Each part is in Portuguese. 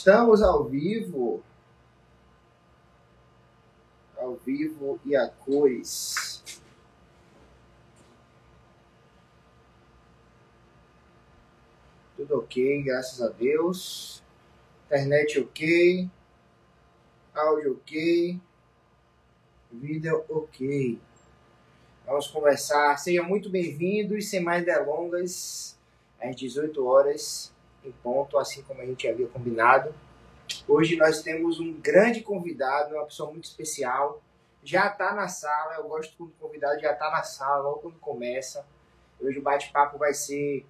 Estamos ao vivo. Ao vivo e a cores. Tudo ok, graças a Deus. Internet ok. Áudio ok. Vídeo ok. Vamos conversar. Sejam muito bem-vindos, sem mais delongas, às 18 horas em ponto, assim como a gente havia combinado. Hoje nós temos um grande convidado, uma pessoa muito especial. Já está na sala, eu gosto quando o convidado já está na sala, logo quando começa. Hoje o bate-papo vai ser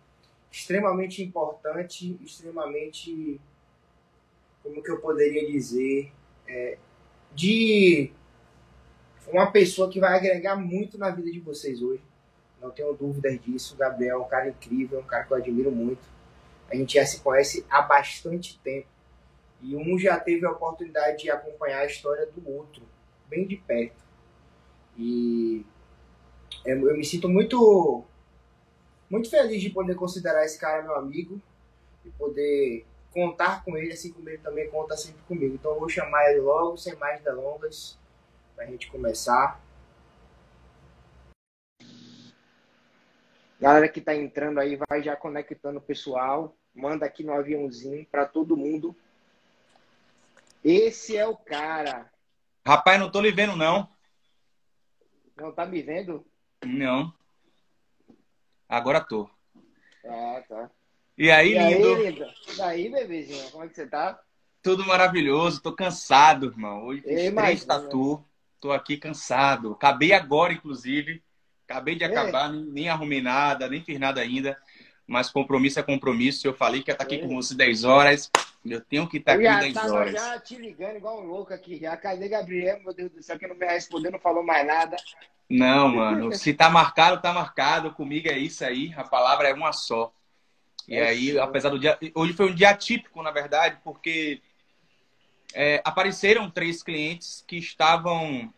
extremamente importante, extremamente, como que eu poderia dizer, é, de uma pessoa que vai agregar muito na vida de vocês hoje. Não tenho dúvidas disso. O Gabriel é um cara incrível, é um cara que eu admiro muito. A gente já se conhece há bastante tempo. E um já teve a oportunidade de acompanhar a história do outro, bem de perto. E eu me sinto muito, muito feliz de poder considerar esse cara meu amigo e poder contar com ele, assim como ele também conta sempre comigo. Então eu vou chamar ele logo, sem mais delongas, para a gente começar. Galera que está entrando aí, vai já conectando o pessoal manda aqui no aviãozinho para todo mundo. Esse é o cara. Rapaz, não tô lhe vendo, não. Não tá me vendo? Não. Agora tô. Ah, tá. E aí, e lindo? Aí, lindo? E aí, bebezinho, como é que você tá? Tudo maravilhoso, tô cansado, irmão. Hoje fiz três tatu, tô aqui cansado. Acabei agora, inclusive. Acabei de acabar, nem, nem arrumei nada, nem fiz nada ainda mas compromisso é compromisso. Eu falei que ia estar aqui com você 10 horas. Eu tenho que estar aqui 10 tava horas. já te ligando igual um louco aqui. Já cadê Gabriel, meu Deus do céu, que não me respondeu, não falou mais nada. Não, mano. Se tá marcado, tá marcado. Comigo é isso aí. A palavra é uma só. E é aí, apesar do dia. Hoje foi um dia típico, na verdade, porque é, apareceram três clientes que estavam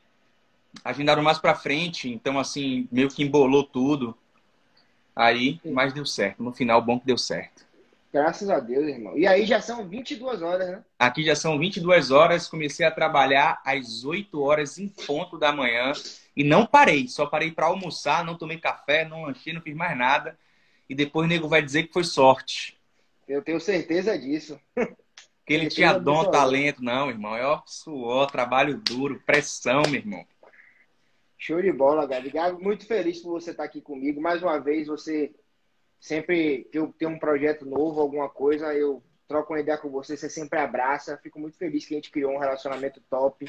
agendaram mais para frente. Então, assim, meio que embolou tudo. Aí, mas deu certo. No final, bom que deu certo. Graças a Deus, irmão. E aí já são 22 horas, né? Aqui já são 22 horas. Comecei a trabalhar às 8 horas em ponto da manhã. E não parei. Só parei para almoçar, não tomei café, não lanchei, não fiz mais nada. E depois o nego vai dizer que foi sorte. Eu tenho certeza disso. Que ele tinha dom, talento. Não, irmão. É ó, suor, trabalho duro, pressão, meu irmão. Show de bola, Gabi. Gabi, muito feliz por você estar aqui comigo. Mais uma vez, você sempre que eu tenho um projeto novo, alguma coisa, eu troco uma ideia com você, você sempre abraça. Fico muito feliz que a gente criou um relacionamento top,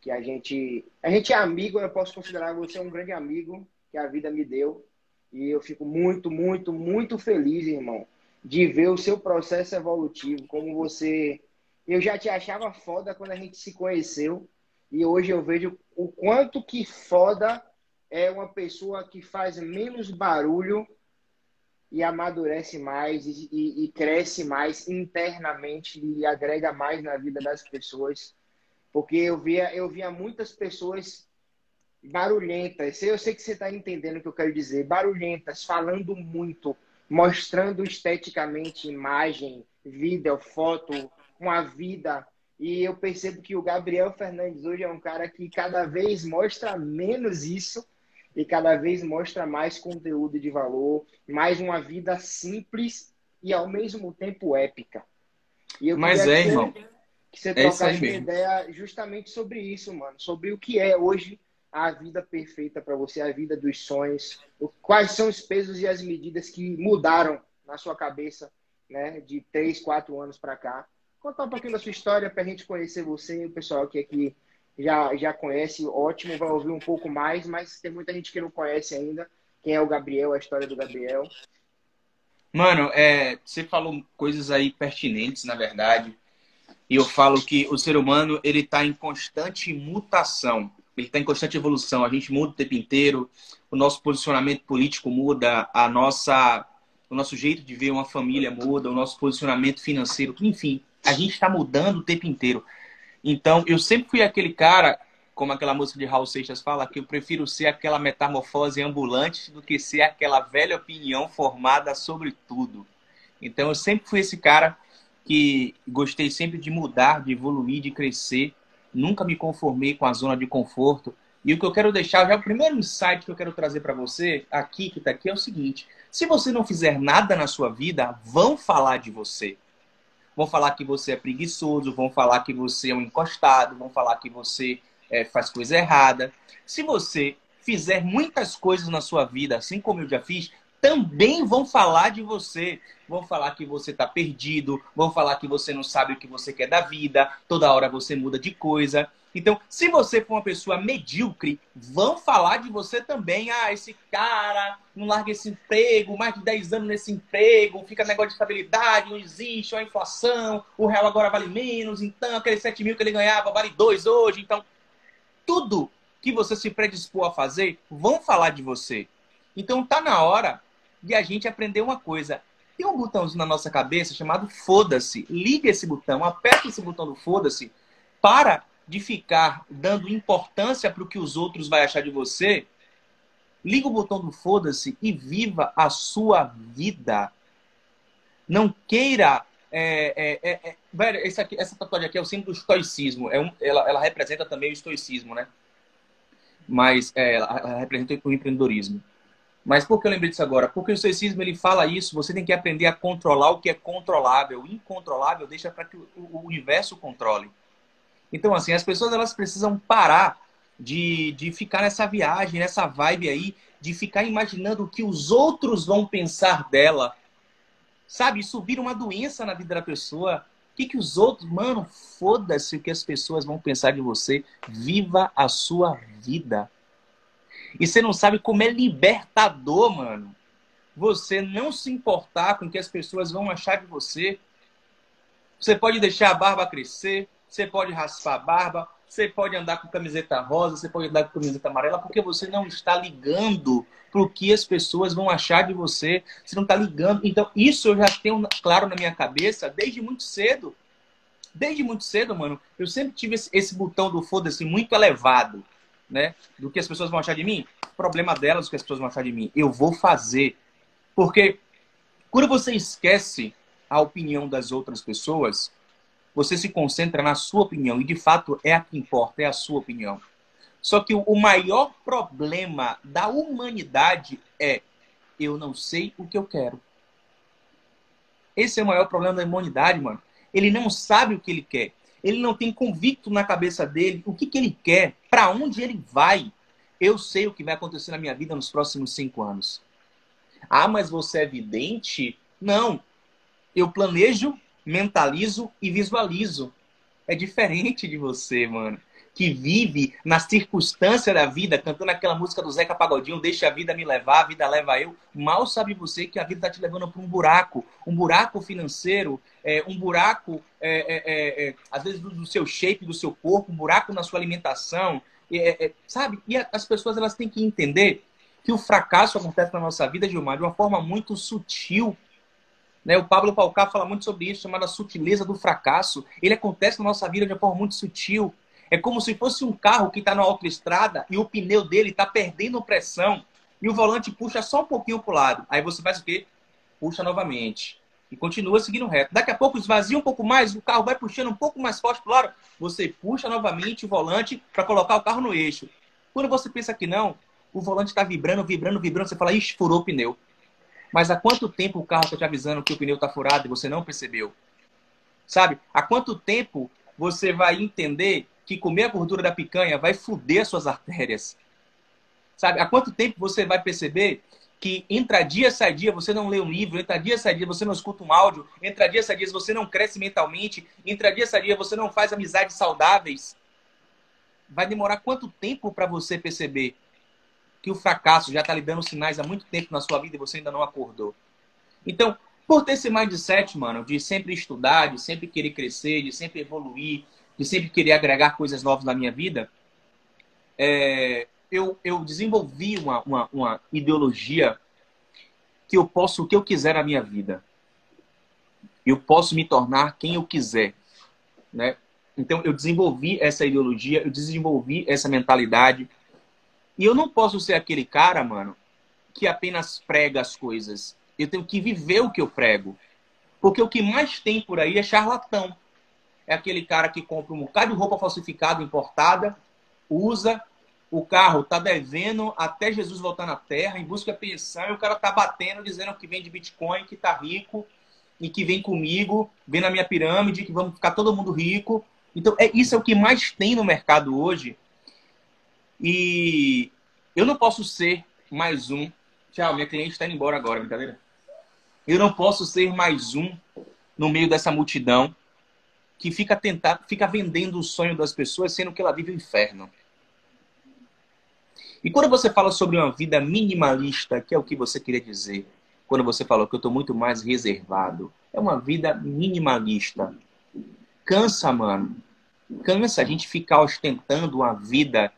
que a gente a gente é amigo, eu posso considerar você um grande amigo que a vida me deu. E eu fico muito, muito, muito feliz, irmão, de ver o seu processo evolutivo, como você eu já te achava foda quando a gente se conheceu e hoje eu vejo o quanto que foda é uma pessoa que faz menos barulho e amadurece mais e, e, e, cresce mais internamente e agrega mais na vida das pessoas. Porque eu via, eu via muitas pessoas barulhentas. Eu sei que você está entendendo o que eu quero dizer. Barulhentas, falando muito, mostrando esteticamente imagem, vídeo, foto, uma vida e eu percebo que o Gabriel Fernandes hoje é um cara que cada vez mostra menos isso e cada vez mostra mais conteúdo de valor, mais uma vida simples e ao mesmo tempo épica. Mas é, irmão. Que você é trocasse uma ideia justamente sobre isso, mano. Sobre o que é hoje a vida perfeita para você, a vida dos sonhos. Quais são os pesos e as medidas que mudaram na sua cabeça, né, de três, quatro anos para cá contar um pouquinho da sua história para a gente conhecer você, o pessoal que aqui já, já conhece, ótimo, vai ouvir um pouco mais, mas tem muita gente que não conhece ainda. Quem é o Gabriel, a história do Gabriel. Mano, é, você falou coisas aí pertinentes, na verdade. E eu falo que o ser humano ele está em constante mutação, ele está em constante evolução. A gente muda o tempo inteiro, o nosso posicionamento político muda, a nossa, o nosso jeito de ver uma família muda, o nosso posicionamento financeiro, enfim, a gente está mudando o tempo inteiro. Então, eu sempre fui aquele cara, como aquela música de Raul Seixas fala, que eu prefiro ser aquela metamorfose ambulante do que ser aquela velha opinião formada sobre tudo. Então, eu sempre fui esse cara que gostei sempre de mudar, de evoluir, de crescer. Nunca me conformei com a zona de conforto. E o que eu quero deixar, já o primeiro insight que eu quero trazer para você aqui, que está aqui, é o seguinte: se você não fizer nada na sua vida, vão falar de você. Vão falar que você é preguiçoso, vão falar que você é um encostado, vão falar que você é, faz coisa errada. Se você fizer muitas coisas na sua vida, assim como eu já fiz, também vão falar de você. Vão falar que você está perdido, vão falar que você não sabe o que você quer da vida, toda hora você muda de coisa. Então, se você for uma pessoa medíocre, vão falar de você também. Ah, esse cara não larga esse emprego, mais de 10 anos nesse emprego, fica negócio de estabilidade, não existe, a inflação, o real agora vale menos, então aqueles 7 mil que ele ganhava vale 2 hoje. Então, tudo que você se predispor a fazer, vão falar de você. Então, tá na hora de a gente aprender uma coisa. Tem um botãozinho na nossa cabeça chamado foda-se. Liga esse botão, aperta esse botão do foda-se. Para de ficar dando importância para o que os outros vão achar de você. Liga o botão do foda-se e viva a sua vida. Não queira. É, é, é, é velho, aqui, essa tatuagem aqui é o símbolo do estoicismo. É um, ela, ela representa também o estoicismo, né? Mas é, ela, ela representa o empreendedorismo. Mas por que eu lembrei disso agora? Porque o estoicismo ele fala isso, você tem que aprender a controlar o que é controlável. O incontrolável deixa para que o universo controle. Então, assim, as pessoas elas precisam parar de, de ficar nessa viagem, nessa vibe aí, de ficar imaginando o que os outros vão pensar dela. Sabe, isso vira uma doença na vida da pessoa. O que, que os outros. Mano, foda-se o que as pessoas vão pensar de você. Viva a sua vida. E você não sabe como é libertador, mano. Você não se importar com o que as pessoas vão achar de você. Você pode deixar a barba crescer, você pode raspar a barba, você pode andar com camiseta rosa, você pode andar com camiseta amarela, porque você não está ligando para o que as pessoas vão achar de você. Você não está ligando. Então, isso eu já tenho claro na minha cabeça desde muito cedo. Desde muito cedo, mano, eu sempre tive esse, esse botão do foda-se muito elevado né? Do que as pessoas vão achar de mim, problema delas o que as pessoas vão achar de mim. Eu vou fazer. Porque quando você esquece a opinião das outras pessoas, você se concentra na sua opinião. E de fato é a que importa, é a sua opinião. Só que o maior problema da humanidade é eu não sei o que eu quero. Esse é o maior problema da humanidade, mano. Ele não sabe o que ele quer ele não tem convicto na cabeça dele o que, que ele quer, para onde ele vai. Eu sei o que vai acontecer na minha vida nos próximos cinco anos. Ah, mas você é vidente? Não. Eu planejo, mentalizo e visualizo. É diferente de você, mano que vive na circunstância da vida, cantando aquela música do Zeca Pagodinho, deixa a vida me levar, a vida leva eu. Mal sabe você que a vida está te levando para um buraco, um buraco financeiro, é, um buraco, é, é, é, é às vezes, do, do, seu shape, do seu corpo, um buraco na sua alimentação, é, sabe? E as pessoas elas têm que entender que o fracasso acontece na nossa vida, Gilmar, de uma forma muito sutil. Né? O Pablo Palcá fala muito sobre isso, chamada sutileza do fracasso. Ele acontece na nossa vida de uma forma muito sutil. É como se fosse um carro que está na autoestrada e o pneu dele está perdendo pressão e o volante puxa só um pouquinho para o lado. Aí você faz o quê? Puxa novamente. E continua seguindo reto. Daqui a pouco esvazia um pouco mais, o carro vai puxando um pouco mais forte para o lado. Você puxa novamente o volante para colocar o carro no eixo. Quando você pensa que não, o volante está vibrando, vibrando, vibrando. Você fala, ixi, furou o pneu. Mas há quanto tempo o carro está te avisando que o pneu está furado e você não percebeu? Sabe? Há quanto tempo você vai entender que comer a gordura da picanha vai foder as suas artérias. Sabe? Há quanto tempo você vai perceber que entra dia, sai dia, você não lê um livro, entra dia, sai dia, você não escuta um áudio, entra dia, sai dia, você não cresce mentalmente, entra dia, sai dia, você não faz amizades saudáveis. Vai demorar quanto tempo para você perceber que o fracasso já está lhe dando sinais há muito tempo na sua vida e você ainda não acordou? Então, por ter esse mindset, mano, de sempre estudar, de sempre querer crescer, de sempre evoluir, de sempre querer agregar coisas novas na minha vida, é, eu, eu desenvolvi uma, uma, uma ideologia que eu posso o que eu quiser na minha vida. Eu posso me tornar quem eu quiser, né? Então eu desenvolvi essa ideologia, eu desenvolvi essa mentalidade. E eu não posso ser aquele cara, mano, que apenas prega as coisas. Eu tenho que viver o que eu prego. Porque o que mais tem por aí é charlatão. É aquele cara que compra um bocado de roupa falsificada, importada, usa, o carro tá devendo até Jesus voltar na terra, em busca de pensão, e o cara tá batendo, dizendo que vem de Bitcoin, que tá rico, e que vem comigo, vem na minha pirâmide, que vamos ficar todo mundo rico. Então, é, isso é o que mais tem no mercado hoje. E eu não posso ser mais um. Tchau, minha cliente está indo embora agora, brincadeira. Eu não posso ser mais um no meio dessa multidão que fica tentar, fica vendendo o sonho das pessoas, sendo que ela vive o inferno. E quando você fala sobre uma vida minimalista, que é o que você queria dizer, quando você falou que eu estou muito mais reservado, é uma vida minimalista. Cansa, mano. Cansa a gente ficar ostentando uma vida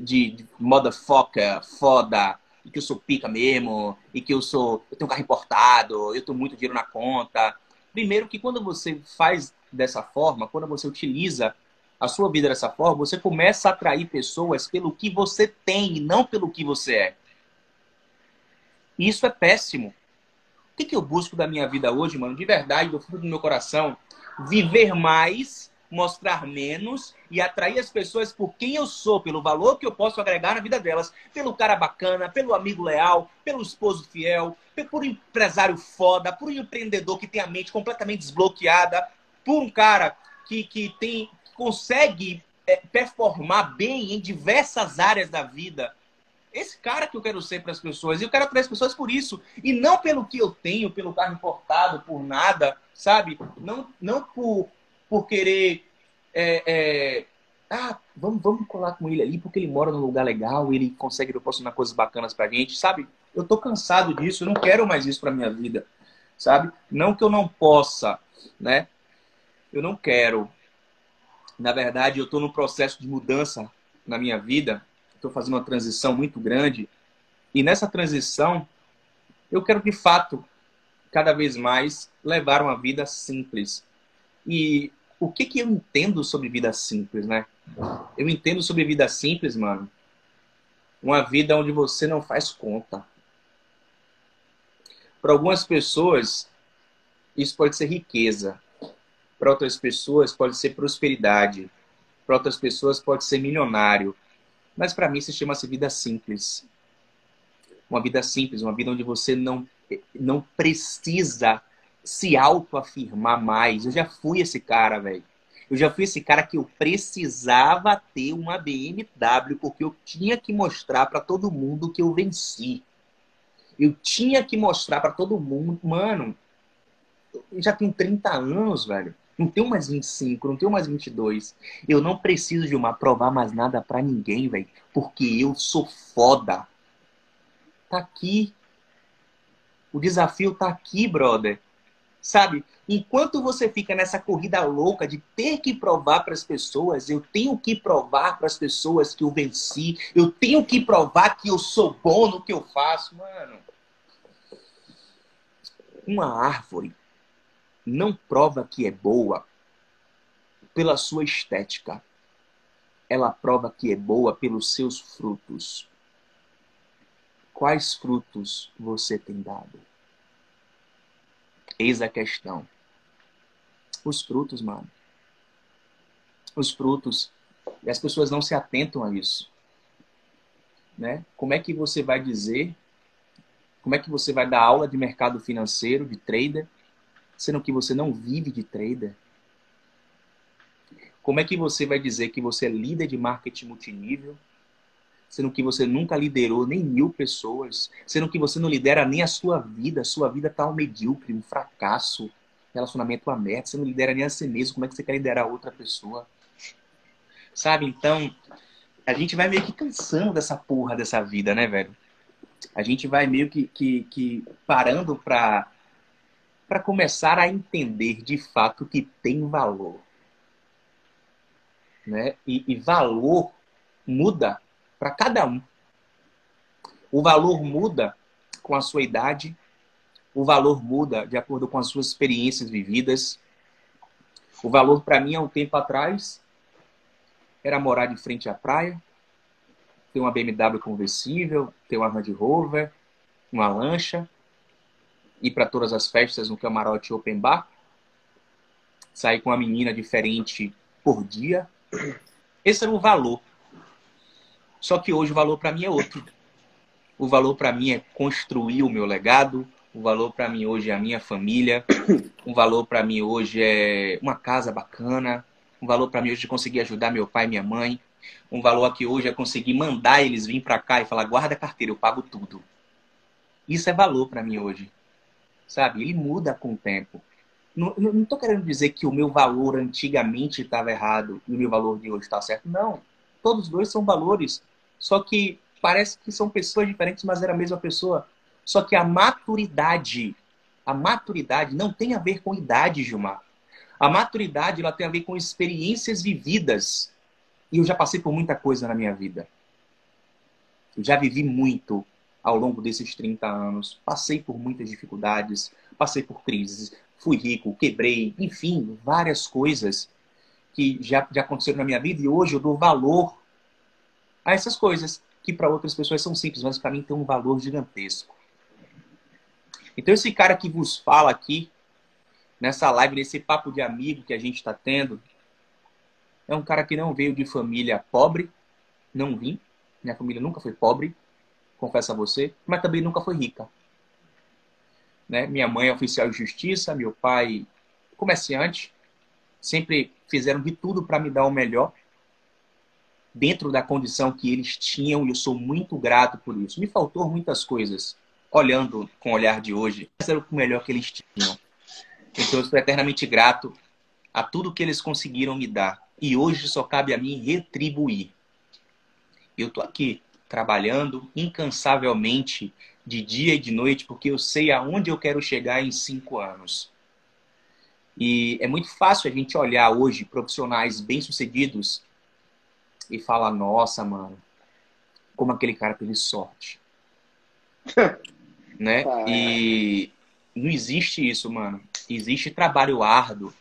de, de foca, foda, e que eu sou pica mesmo, e que eu sou. Eu tenho um carro importado, eu tenho muito dinheiro na conta. Primeiro que quando você faz dessa forma, quando você utiliza a sua vida dessa forma, você começa a atrair pessoas pelo que você tem não pelo que você é. E isso é péssimo. O que, que eu busco da minha vida hoje, mano? De verdade, do fundo do meu coração, viver mais, mostrar menos e atrair as pessoas por quem eu sou, pelo valor que eu posso agregar na vida delas, pelo cara bacana, pelo amigo leal, pelo esposo fiel, por um empresário foda, por um empreendedor que tem a mente completamente desbloqueada, por um cara que, que tem consegue é, performar bem em diversas áreas da vida. Esse cara que eu quero ser para as pessoas. E eu quero atrair as pessoas por isso. E não pelo que eu tenho, pelo carro importado, por nada, sabe? Não, não por, por querer. É, é, ah, vamos, vamos colar com ele ali porque ele mora num lugar legal, ele consegue proporcionar coisas bacanas pra gente, sabe? Eu tô cansado disso, eu não quero mais isso pra minha vida, sabe? Não que eu não possa, né? Eu não quero, na verdade, eu estou num processo de mudança na minha vida. Estou fazendo uma transição muito grande. E nessa transição, eu quero de fato, cada vez mais, levar uma vida simples. E o que, que eu entendo sobre vida simples, né? Eu entendo sobre vida simples, mano. Uma vida onde você não faz conta. Para algumas pessoas, isso pode ser riqueza. Para outras pessoas pode ser prosperidade. Para outras pessoas pode ser milionário. Mas para mim se chama-se vida simples. Uma vida simples, uma vida onde você não, não precisa se autoafirmar mais. Eu já fui esse cara, velho. Eu já fui esse cara que eu precisava ter uma BMW porque eu tinha que mostrar para todo mundo que eu venci. Eu tinha que mostrar para todo mundo, mano. Eu já tenho 30 anos, velho. Não tenho mais 25, não tenho mais 22. Eu não preciso de uma provar mais nada para ninguém, velho. Porque eu sou foda. Tá aqui. O desafio tá aqui, brother. Sabe? Enquanto você fica nessa corrida louca de ter que provar para as pessoas, eu tenho que provar para as pessoas que eu venci, eu tenho que provar que eu sou bom no que eu faço, mano. Uma árvore não prova que é boa pela sua estética. Ela prova que é boa pelos seus frutos. Quais frutos você tem dado? Eis a questão. Os frutos, mano. Os frutos. E as pessoas não se atentam a isso. Né? Como é que você vai dizer? Como é que você vai dar aula de mercado financeiro, de trader, sendo que você não vive de trader? Como é que você vai dizer que você é líder de marketing multinível, sendo que você nunca liderou nem mil pessoas, sendo que você não lidera nem a sua vida, a sua vida tá um medíocre, um fracasso, relacionamento aberto, você não lidera nem a si mesmo, como é que você quer liderar outra pessoa? Sabe? Então, a gente vai meio que cansando dessa porra dessa vida, né, velho? A gente vai meio que, que, que parando para para começar a entender de fato que tem valor. Né? E, e valor muda para cada um. O valor muda com a sua idade, o valor muda de acordo com as suas experiências vividas. O valor para mim há um tempo atrás era morar de frente à praia, ter uma BMW conversível, ter uma Land Rover, uma lancha. ir para todas as festas no Camarote Open Bar, sair com uma menina diferente por dia. Esse era o valor. Só que hoje o valor para mim é outro. O valor para mim é construir o meu legado. O valor para mim hoje é a minha família. O valor para mim hoje é uma casa bacana. O valor para mim hoje é conseguir ajudar meu pai e minha mãe. Um valor aqui hoje é conseguir mandar eles vir para cá e falar: guarda a carteira, eu pago tudo. Isso é valor para mim hoje. Sabe? Ele muda com o tempo. Não estou querendo dizer que o meu valor antigamente estava errado e o meu valor de hoje está certo. Não. Todos os dois são valores. Só que parece que são pessoas diferentes, mas era a mesma pessoa. Só que a maturidade, a maturidade não tem a ver com idade, Gilmar. A maturidade ela tem a ver com experiências vividas. E eu já passei por muita coisa na minha vida. Eu já vivi muito ao longo desses 30 anos. Passei por muitas dificuldades, passei por crises, fui rico, quebrei, enfim, várias coisas que já, já aconteceram na minha vida e hoje eu dou valor a essas coisas que para outras pessoas são simples, mas para mim tem um valor gigantesco. Então esse cara que vos fala aqui nessa live, nesse papo de amigo que a gente está tendo, é um cara que não veio de família pobre, não vim, minha família nunca foi pobre, confesso a você, mas também nunca foi rica. Né? Minha mãe é oficial de justiça, meu pai comerciante, sempre fizeram de tudo para me dar o melhor, dentro da condição que eles tinham, e eu sou muito grato por isso. Me faltou muitas coisas, olhando com o olhar de hoje, mas era o melhor que eles tinham. Então eu sou eternamente grato a tudo que eles conseguiram me dar. E hoje só cabe a mim retribuir. Eu estou aqui trabalhando incansavelmente de dia e de noite, porque eu sei aonde eu quero chegar em cinco anos. E é muito fácil a gente olhar hoje profissionais bem-sucedidos e falar: nossa, mano, como aquele cara teve sorte. né? E não existe isso, mano. Existe trabalho árduo,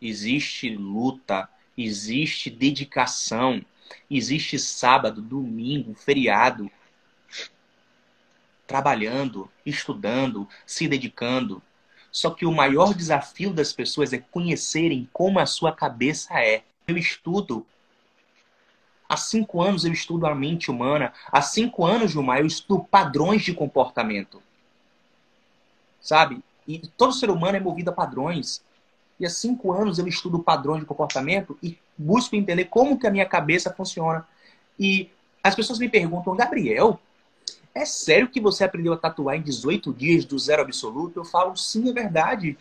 existe luta, existe dedicação, existe sábado, domingo, feriado, trabalhando, estudando, se dedicando. Só que o maior desafio das pessoas é conhecerem como a sua cabeça é. Eu estudo. Há cinco anos eu estudo a mente humana. Há cinco anos, Gilmar, eu estudo padrões de comportamento. Sabe? E todo ser humano é movido a padrões. E há cinco anos eu estudo padrões de comportamento e busco entender como que a minha cabeça funciona. E as pessoas me perguntam, Gabriel, é sério que você aprendeu a tatuar em 18 dias do zero absoluto? Eu falo, sim, é verdade.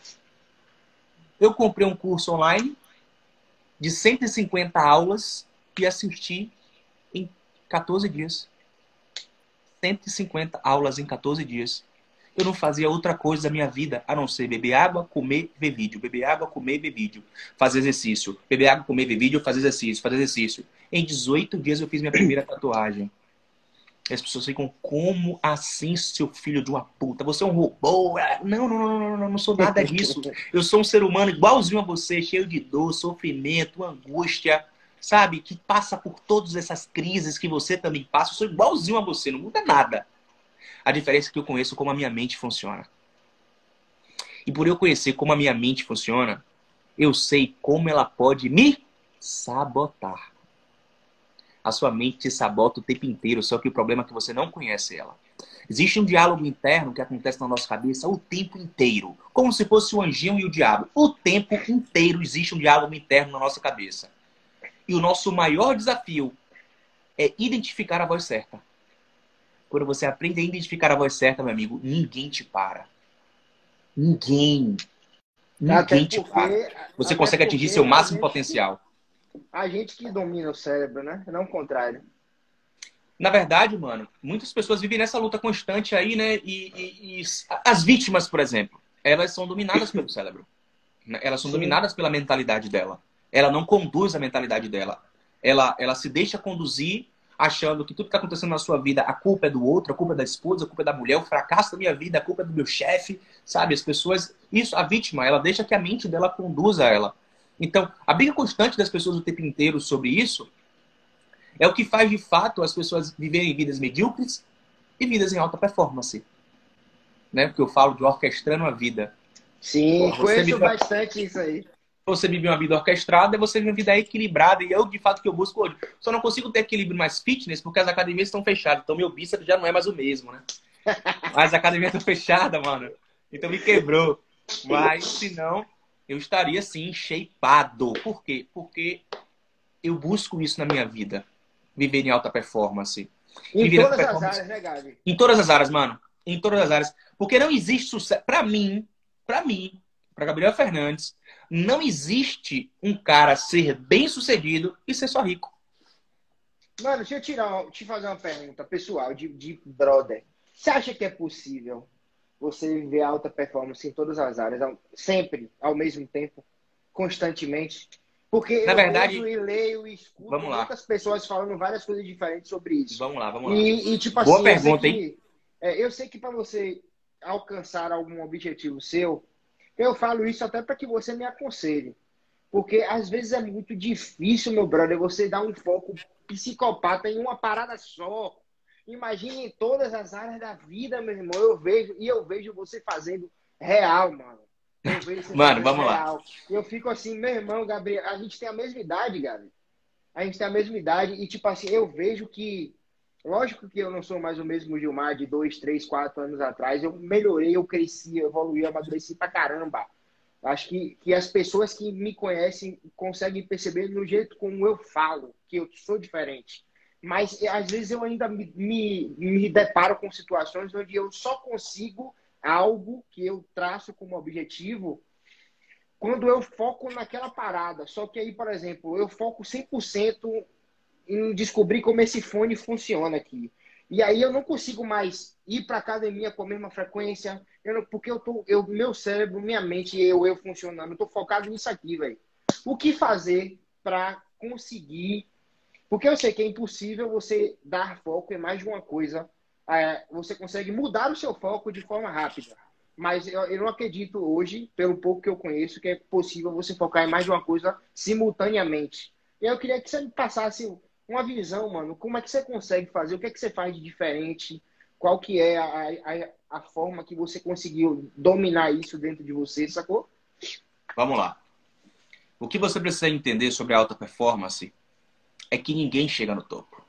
Eu comprei um curso online de 150 aulas e assisti em 14 dias. 150 aulas em 14 dias. Eu não fazia outra coisa da minha vida a não ser beber água, comer, ver vídeo. Beber água, comer, ver vídeo. Fazer exercício. Beber água, comer, ver vídeo, fazer exercício. Fazer exercício. Em 18 dias eu fiz minha primeira tatuagem. As pessoas ficam, como assim, seu filho de uma puta? Você é um robô? Não, não, não, não, não, não sou nada disso. Eu sou um ser humano igualzinho a você, cheio de dor, sofrimento, angústia, sabe? Que passa por todas essas crises que você também passa. Eu sou igualzinho a você, não muda nada. A diferença é que eu conheço como a minha mente funciona. E por eu conhecer como a minha mente funciona, eu sei como ela pode me sabotar. A sua mente te sabota o tempo inteiro, só que o problema é que você não conhece ela. Existe um diálogo interno que acontece na nossa cabeça o tempo inteiro, como se fosse o anjinho e o diabo. O tempo inteiro existe um diálogo interno na nossa cabeça. E o nosso maior desafio é identificar a voz certa. Quando você aprende a identificar a voz certa, meu amigo, ninguém te para. Ninguém. Ninguém te para. Você consegue atingir seu máximo potencial a gente que domina o cérebro, né? Não o contrário. Na verdade, mano, muitas pessoas vivem nessa luta constante aí, né? E, e, e as vítimas, por exemplo, elas são dominadas pelo cérebro. Elas são Sim. dominadas pela mentalidade dela. Ela não conduz a mentalidade dela. Ela, ela se deixa conduzir achando que tudo que está acontecendo na sua vida, a culpa é do outro, a culpa é da esposa, a culpa é da mulher, o fracasso da minha vida, a culpa é do meu chefe, sabe? As pessoas. Isso, a vítima, ela deixa que a mente dela conduza ela. Então, a briga constante das pessoas o tempo inteiro sobre isso é o que faz de fato as pessoas viverem vidas medíocres e vidas em alta performance. né? Porque eu falo de orquestrando a vida. Sim, Pô, conheço vive... bastante isso aí. Você vive uma vida orquestrada, você vive uma vida equilibrada. E eu, de fato, que eu busco hoje. Só não consigo ter equilíbrio mais fitness porque as academias estão fechadas. Então, meu bíceps já não é mais o mesmo, né? Mas a academia está fechada, mano. Então, me quebrou. Mas, se não, eu estaria, assim, shapeado. Por quê? Porque eu busco isso na minha vida. Viver em alta performance. Em todas as áreas, né, Gabi? Em todas as áreas, mano. Em todas as áreas. Porque não existe sucesso. Pra mim, pra mim, pra Gabriel Fernandes, não existe um cara ser bem sucedido e ser só rico. Mano, deixa eu tirar, te fazer uma pergunta pessoal, de, de brother. Você acha que é possível você viver alta performance em todas as áreas, sempre, ao mesmo tempo, constantemente? Porque Na eu verdade, e leio e escuto vamos lá. muitas pessoas falando várias coisas diferentes sobre isso. Vamos lá, vamos lá. E, e tipo Boa assim, pergunta, eu sei hein? que, é, eu sei que para você alcançar algum objetivo seu, eu falo isso até para que você me aconselhe. Porque às vezes é muito difícil, meu brother, você dar um foco psicopata em uma parada só. Imagine em todas as áreas da vida, meu irmão. Eu vejo, e eu vejo você fazendo real, mano. Mano, vamos real. lá. Eu fico assim, meu irmão, Gabriel, a gente tem a mesma idade, Gabi. A gente tem a mesma idade e, tipo assim, eu vejo que. Lógico que eu não sou mais o mesmo Gilmar de dois, três, quatro anos atrás. Eu melhorei, eu cresci, eu evoluí, eu amadureci pra caramba. Acho que, que as pessoas que me conhecem conseguem perceber no jeito como eu falo, que eu sou diferente. Mas às vezes eu ainda me, me, me deparo com situações onde eu só consigo algo que eu traço como objetivo quando eu foco naquela parada. Só que aí, por exemplo, eu foco 100% em descobrir como esse fone funciona aqui. E aí eu não consigo mais ir para academia com a mesma frequência, eu não, porque eu tô, eu, meu cérebro, minha mente, eu, eu funcionando, eu tô focado nisso aqui, velho. O que fazer para conseguir? Porque eu sei que é impossível você dar foco em mais de uma coisa é, você consegue mudar o seu foco de forma rápida. Mas eu, eu, não acredito hoje, pelo pouco que eu conheço, que é possível você focar em mais de uma coisa simultaneamente. E eu queria que você me passasse uma visão, mano. Como é que você consegue fazer? O que é que você faz de diferente? Qual que é a, a, a forma que você conseguiu dominar isso dentro de você, sacou? Vamos lá. O que você precisa entender sobre a alta performance é que ninguém chega no topo.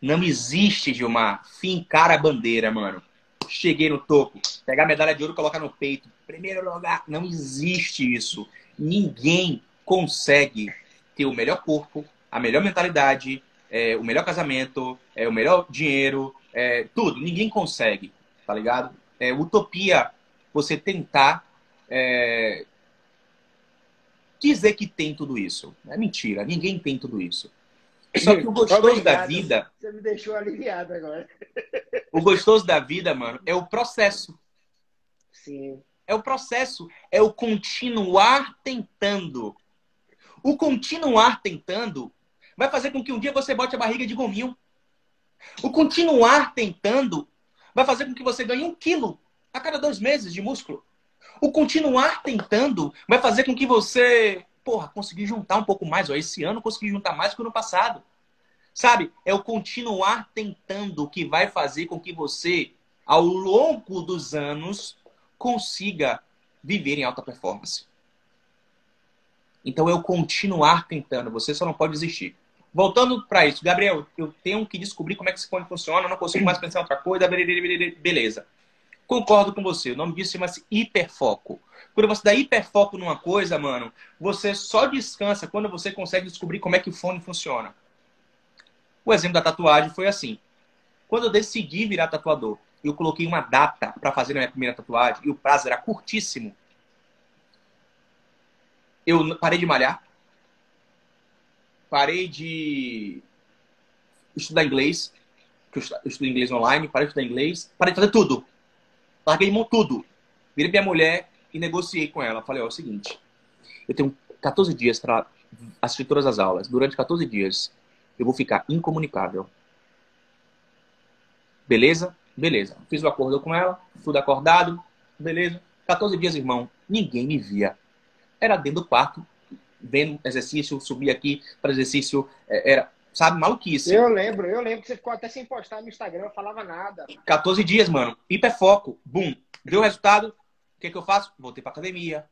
Não existe, Gilmar, fincar a bandeira, mano. Cheguei no topo, pegar a medalha de ouro e colocar no peito. Primeiro lugar. Não existe isso. Ninguém consegue ter o melhor corpo, a melhor mentalidade, é, o melhor casamento, é, o melhor dinheiro, é, tudo. Ninguém consegue, tá ligado? É utopia você tentar é, dizer que tem tudo isso. É mentira, ninguém tem tudo isso. Só que o gostoso Obrigado. da vida. Você me deixou aliviado agora. O gostoso da vida, mano, é o processo. Sim. É o processo. É o continuar tentando. O continuar tentando vai fazer com que um dia você bote a barriga de gominho. O continuar tentando vai fazer com que você ganhe um quilo a cada dois meses de músculo. O continuar tentando vai fazer com que você porra, consegui juntar um pouco mais. Ó, esse ano consegui juntar mais que no passado. Sabe? É o continuar tentando que vai fazer com que você, ao longo dos anos, consiga viver em alta performance. Então é o continuar tentando. Você só não pode desistir. Voltando para isso, Gabriel, eu tenho que descobrir como é que esse fone funciona, eu não consigo mais pensar em outra coisa, beleza. Concordo com você, o nome disso chama-se hiperfoco. Quando você dá hiperfoco numa coisa, mano, você só descansa quando você consegue descobrir como é que o fone funciona. O exemplo da tatuagem foi assim. Quando eu decidi virar tatuador, eu coloquei uma data para fazer a minha primeira tatuagem e o prazo era curtíssimo. Eu parei de malhar, parei de estudar inglês, que eu estudo inglês online, parei de estudar inglês, parei de fazer tudo. Larguei mão tudo. Virei minha mulher, e negociei com ela. Falei, ó, é o seguinte, eu tenho 14 dias para assistir todas as aulas. Durante 14 dias, eu vou ficar incomunicável. Beleza? Beleza. Fiz o acordo com ela, tudo acordado, beleza. 14 dias, irmão, ninguém me via. Era dentro do quarto, vendo exercício, subia aqui para exercício, é, era sabe? Maluquice. Eu lembro, eu lembro que você ficou até sem postar no Instagram, eu falava nada. 14 dias, mano. Hiperfoco. Bum. Deu resultado. O que, que eu faço? Voltei pra academia.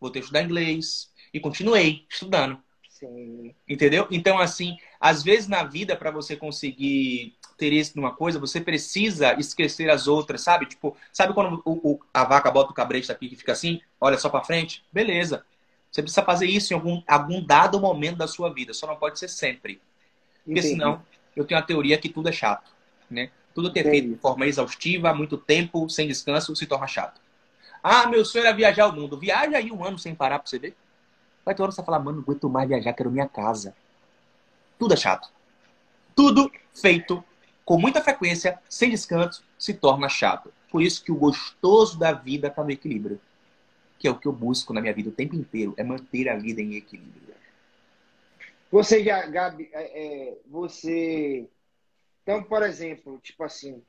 Voltei a estudar inglês. E continuei estudando. Sim. Entendeu? Então, assim, às vezes na vida, para você conseguir ter êxito numa coisa, você precisa esquecer as outras, sabe? Tipo, sabe quando o, o, a vaca bota o cabresto aqui que fica assim, olha só para frente? Beleza. Você precisa fazer isso em algum, algum dado momento da sua vida, só não pode ser sempre. Porque Entendi. senão, eu tenho a teoria que tudo é chato, né? Tudo que é feito de forma exaustiva, há muito tempo, sem descanso, se torna chato. Ah, meu sonho era viajar o mundo. Viaja aí um ano sem parar pra você ver. Vai ter hora que você fala, mano, não aguento mais viajar, quero minha casa. Tudo é chato. Tudo feito com muita frequência, sem descanso, se torna chato. Por isso que o gostoso da vida está no equilíbrio. Que é o que eu busco na minha vida o tempo inteiro, é manter a vida em equilíbrio. Você já, Gabi, é, é, você. Então, por exemplo, tipo assim,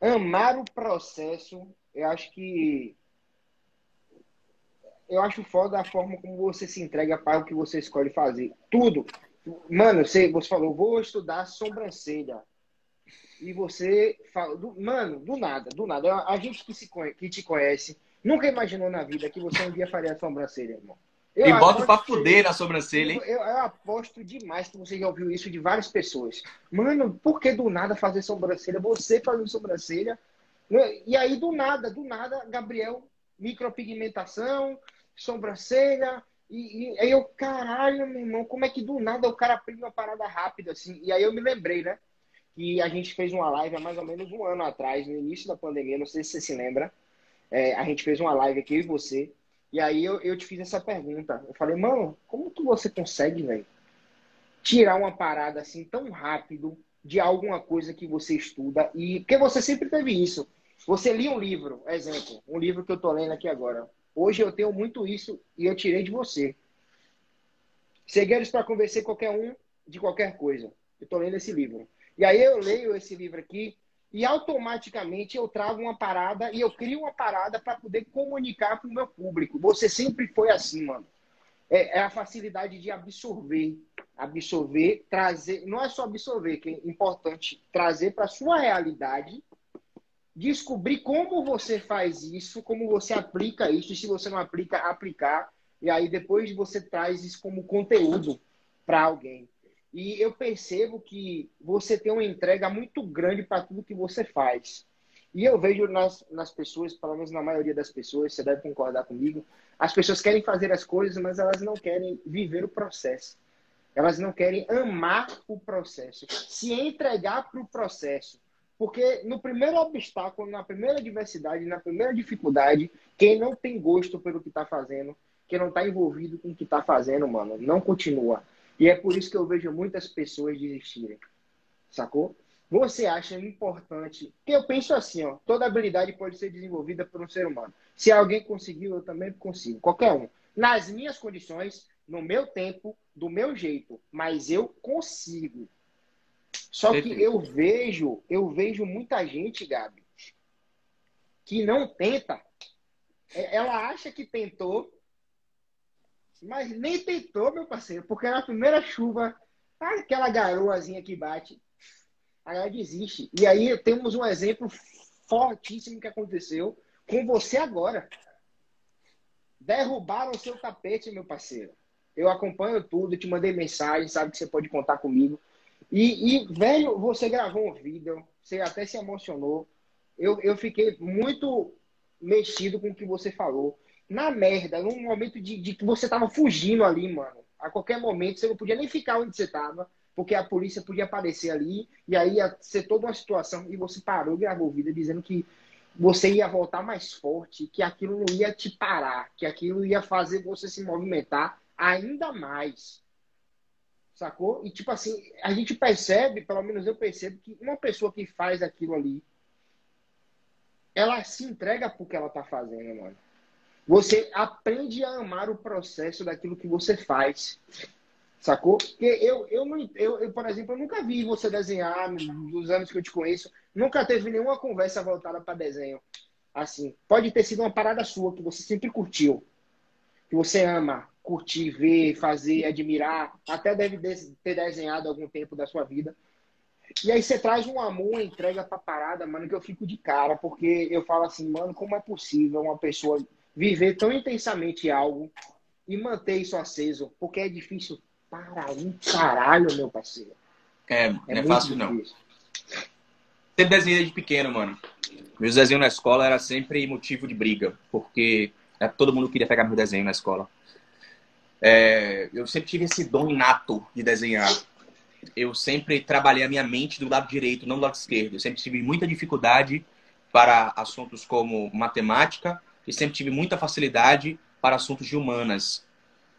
amar o processo, eu acho que. Eu acho foda a forma como você se entrega para o que você escolhe fazer. Tudo. Mano, você, você falou, vou estudar sobrancelha. E você fala, do, mano, do nada, do nada. A gente que, se, que te conhece nunca imaginou na vida que você um dia faria sobrancelha, irmão. Eu e bota pra fuder na sobrancelha, hein? Eu, eu, aposto demais que você já ouviu isso de várias pessoas. Mano, por que do nada fazer sobrancelha? Você fazendo sobrancelha. E aí, do nada, do nada, Gabriel, micropigmentação, sobrancelha. E, e aí eu, caralho, meu irmão, como é que do nada o cara aprende uma parada rápida assim? E aí eu me lembrei, né? Que a gente fez uma live há mais ou menos um ano atrás, no início da pandemia, não sei se você se lembra. É, a gente fez uma live aqui, eu e você. E aí eu, eu te fiz essa pergunta. Eu falei, mano, como que você consegue, velho, tirar uma parada assim tão rápido de alguma coisa que você estuda? E porque você sempre teve isso. Você lia um livro, exemplo, um livro que eu tô lendo aqui agora. Hoje eu tenho muito isso e eu tirei de você. Segredos para convencer qualquer um de qualquer coisa. Eu tô lendo esse livro. E aí eu leio esse livro aqui e automaticamente eu trago uma parada e eu crio uma parada para poder comunicar para o meu público. Você sempre foi assim, mano. É, é, a facilidade de absorver, absorver, trazer. Não é só absorver, que é importante trazer para sua realidade, descobrir como você faz isso, como você aplica isso, e se você não aplica, aplicar. E aí depois você traz isso como conteúdo para alguém. E eu percebo que você tem uma entrega muito grande para tudo que você faz. E eu vejo nas, nas pessoas, pelo menos na maioria das pessoas, você deve concordar comigo, as pessoas querem fazer as coisas, mas elas não querem viver o processo. Elas não querem amar o processo, se entregar para o processo. Porque no primeiro obstáculo, na primeira adversidade, na primeira dificuldade, quem não tem gosto pelo que está fazendo, quem não está envolvido com o que está fazendo, mano, não continua. E é por isso que eu vejo muitas pessoas desistirem. Sacou? Você acha importante. Porque eu penso assim, ó, toda habilidade pode ser desenvolvida por um ser humano. Se alguém conseguiu, eu também consigo. Qualquer um. Nas minhas condições, no meu tempo, do meu jeito. Mas eu consigo. Só que eu vejo, eu vejo muita gente, Gabi, que não tenta. Ela acha que tentou, mas nem tentou, meu parceiro, porque na primeira chuva, aquela garoazinha que bate, aí ela desiste. E aí temos um exemplo fortíssimo que aconteceu com você agora. Derrubaram o seu tapete, meu parceiro. Eu acompanho tudo, te mandei mensagem, sabe que você pode contar comigo. E, e velho, você gravou um vídeo, você até se emocionou. Eu, eu fiquei muito mexido com o que você falou na merda, num momento de, de que você tava fugindo ali, mano. A qualquer momento você não podia nem ficar onde você tava, porque a polícia podia aparecer ali, e aí ia ser toda uma situação, e você parou e gravou vídeo dizendo que você ia voltar mais forte, que aquilo não ia te parar, que aquilo ia fazer você se movimentar ainda mais. Sacou? E tipo assim, a gente percebe, pelo menos eu percebo, que uma pessoa que faz aquilo ali, ela se entrega porque ela tá fazendo, mano. Você aprende a amar o processo daquilo que você faz. Sacou? Porque eu, eu, eu, eu, por exemplo, eu nunca vi você desenhar nos anos que eu te conheço. Nunca teve nenhuma conversa voltada para desenho. Assim, pode ter sido uma parada sua que você sempre curtiu, que você ama. curtir, ver, fazer, admirar. Até deve ter desenhado algum tempo da sua vida. E aí você traz um amor, entrega pra parada, mano, que eu fico de cara, porque eu falo assim, mano, como é possível uma pessoa viver tão intensamente algo e manter isso aceso? Porque é difícil para um caralho, meu parceiro. É, é não é fácil difícil. não. Sempre desenhei de pequeno, mano. Meus desenhos na escola era sempre motivo de briga, porque é, todo mundo queria pegar meu desenho na escola. É, eu sempre tive esse dom inato de desenhar eu sempre trabalhei a minha mente do lado direito, não do lado esquerdo. Eu sempre tive muita dificuldade para assuntos como matemática e sempre tive muita facilidade para assuntos de humanas.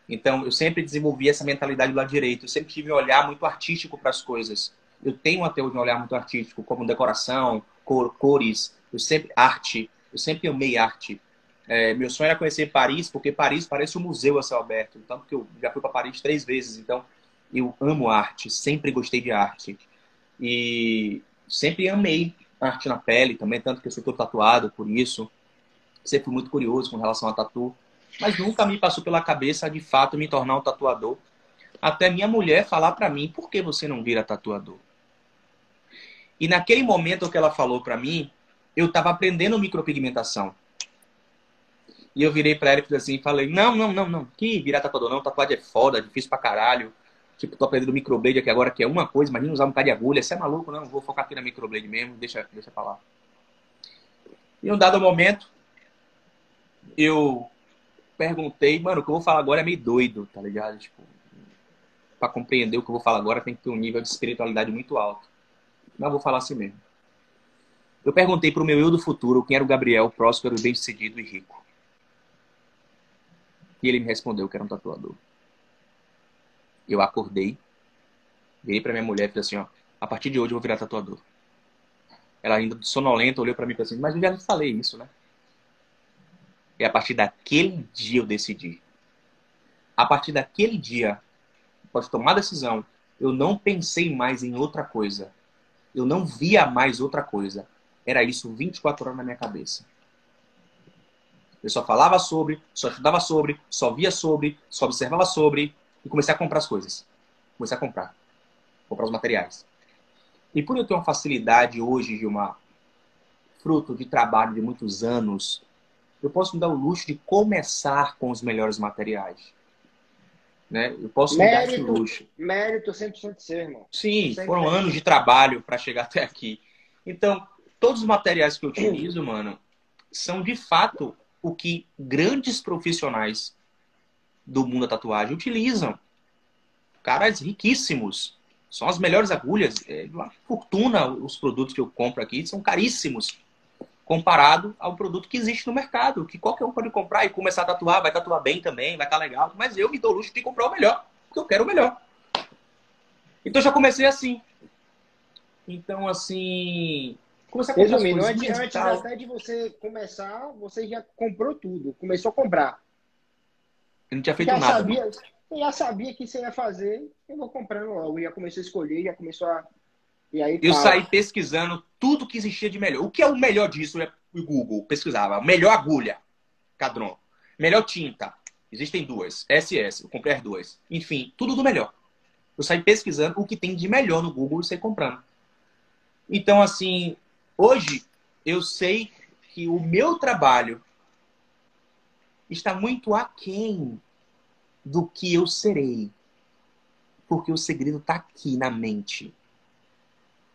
Então, eu sempre desenvolvi essa mentalidade do lado direito. Eu sempre tive um olhar muito artístico para as coisas. Eu tenho até hoje um olhar muito artístico, como decoração, cor, cores, eu sempre arte. Eu sempre amei arte. É, meu sonho era conhecer Paris, porque Paris parece um museu a céu aberto. Tanto que eu já fui para Paris três vezes. Então, eu amo arte, sempre gostei de arte. E sempre amei arte na pele também, tanto que eu sou todo tatuado por isso. Sempre fui muito curioso com relação a tatu. Mas nunca me passou pela cabeça, de fato, me tornar um tatuador. Até minha mulher falar para mim, por que você não vira tatuador? E naquele momento que ela falou para mim, eu estava aprendendo micropigmentação. E eu virei para ela e assim, falei, não, não, não, não, que virar tatuador não, tatuagem é foda, difícil pra caralho. Tipo, tô aprendendo microblade aqui agora, que é uma coisa, imagina usar um bocado de agulha. Você é maluco? Não, vou focar aqui na microblade mesmo, deixa, deixa pra lá. Em um dado momento, eu perguntei, mano, o que eu vou falar agora é meio doido, tá ligado? Tipo, pra compreender o que eu vou falar agora tem que ter um nível de espiritualidade muito alto. Mas eu vou falar assim mesmo. Eu perguntei pro meu eu do futuro quem era o Gabriel, próspero, bem-sucedido e rico. E ele me respondeu que era um tatuador. Eu acordei, virei para minha mulher e falei assim, ó, a partir de hoje eu vou virar tatuador. Ela ainda sonolenta olhou para mim e falou assim, mas eu já falei isso, né? E a partir daquele dia eu decidi. A partir daquele dia, após tomar a decisão, eu não pensei mais em outra coisa. Eu não via mais outra coisa. Era isso 24 horas na minha cabeça. Eu só falava sobre, só estudava sobre, só via sobre, só observava sobre, e comecei a comprar as coisas. Comecei a comprar. Comprar os materiais. E por eu ter uma facilidade hoje, uma fruto de trabalho de muitos anos, eu posso me dar o luxo de começar com os melhores materiais. Né? Eu posso mérito, me dar esse luxo. Mérito 100% ser, irmão. Sim, 100%. foram anos de trabalho para chegar até aqui. Então, todos os materiais que eu utilizo, mano, são de fato o que grandes profissionais do mundo da tatuagem utilizam. Caras riquíssimos. São as melhores agulhas. É uma fortuna os produtos que eu compro aqui, são caríssimos. Comparado ao produto que existe no mercado, que qualquer um pode comprar e começar a tatuar, vai tatuar bem também, vai estar tá legal. Mas eu me dou luxo de comprar o melhor, porque eu quero o melhor. Então já comecei assim. Então, assim. Comecei a comprar Resumindo, antes, antes até de você começar, você já comprou tudo. Começou a comprar. Eu não tinha feito já nada. Sabia, eu já sabia que você ia fazer, eu vou comprando logo. Já começou a escolher, já começou a. E aí, eu saí pesquisando tudo que existia de melhor. O que é o melhor disso? É o Google pesquisava. Melhor agulha, Cadron. Melhor tinta. Existem duas. SS, eu comprei as duas. Enfim, tudo do melhor. Eu saí pesquisando o que tem de melhor no Google e saí comprando. Então, assim, hoje eu sei que o meu trabalho está muito aquém do que eu serei. Porque o segredo está aqui na mente.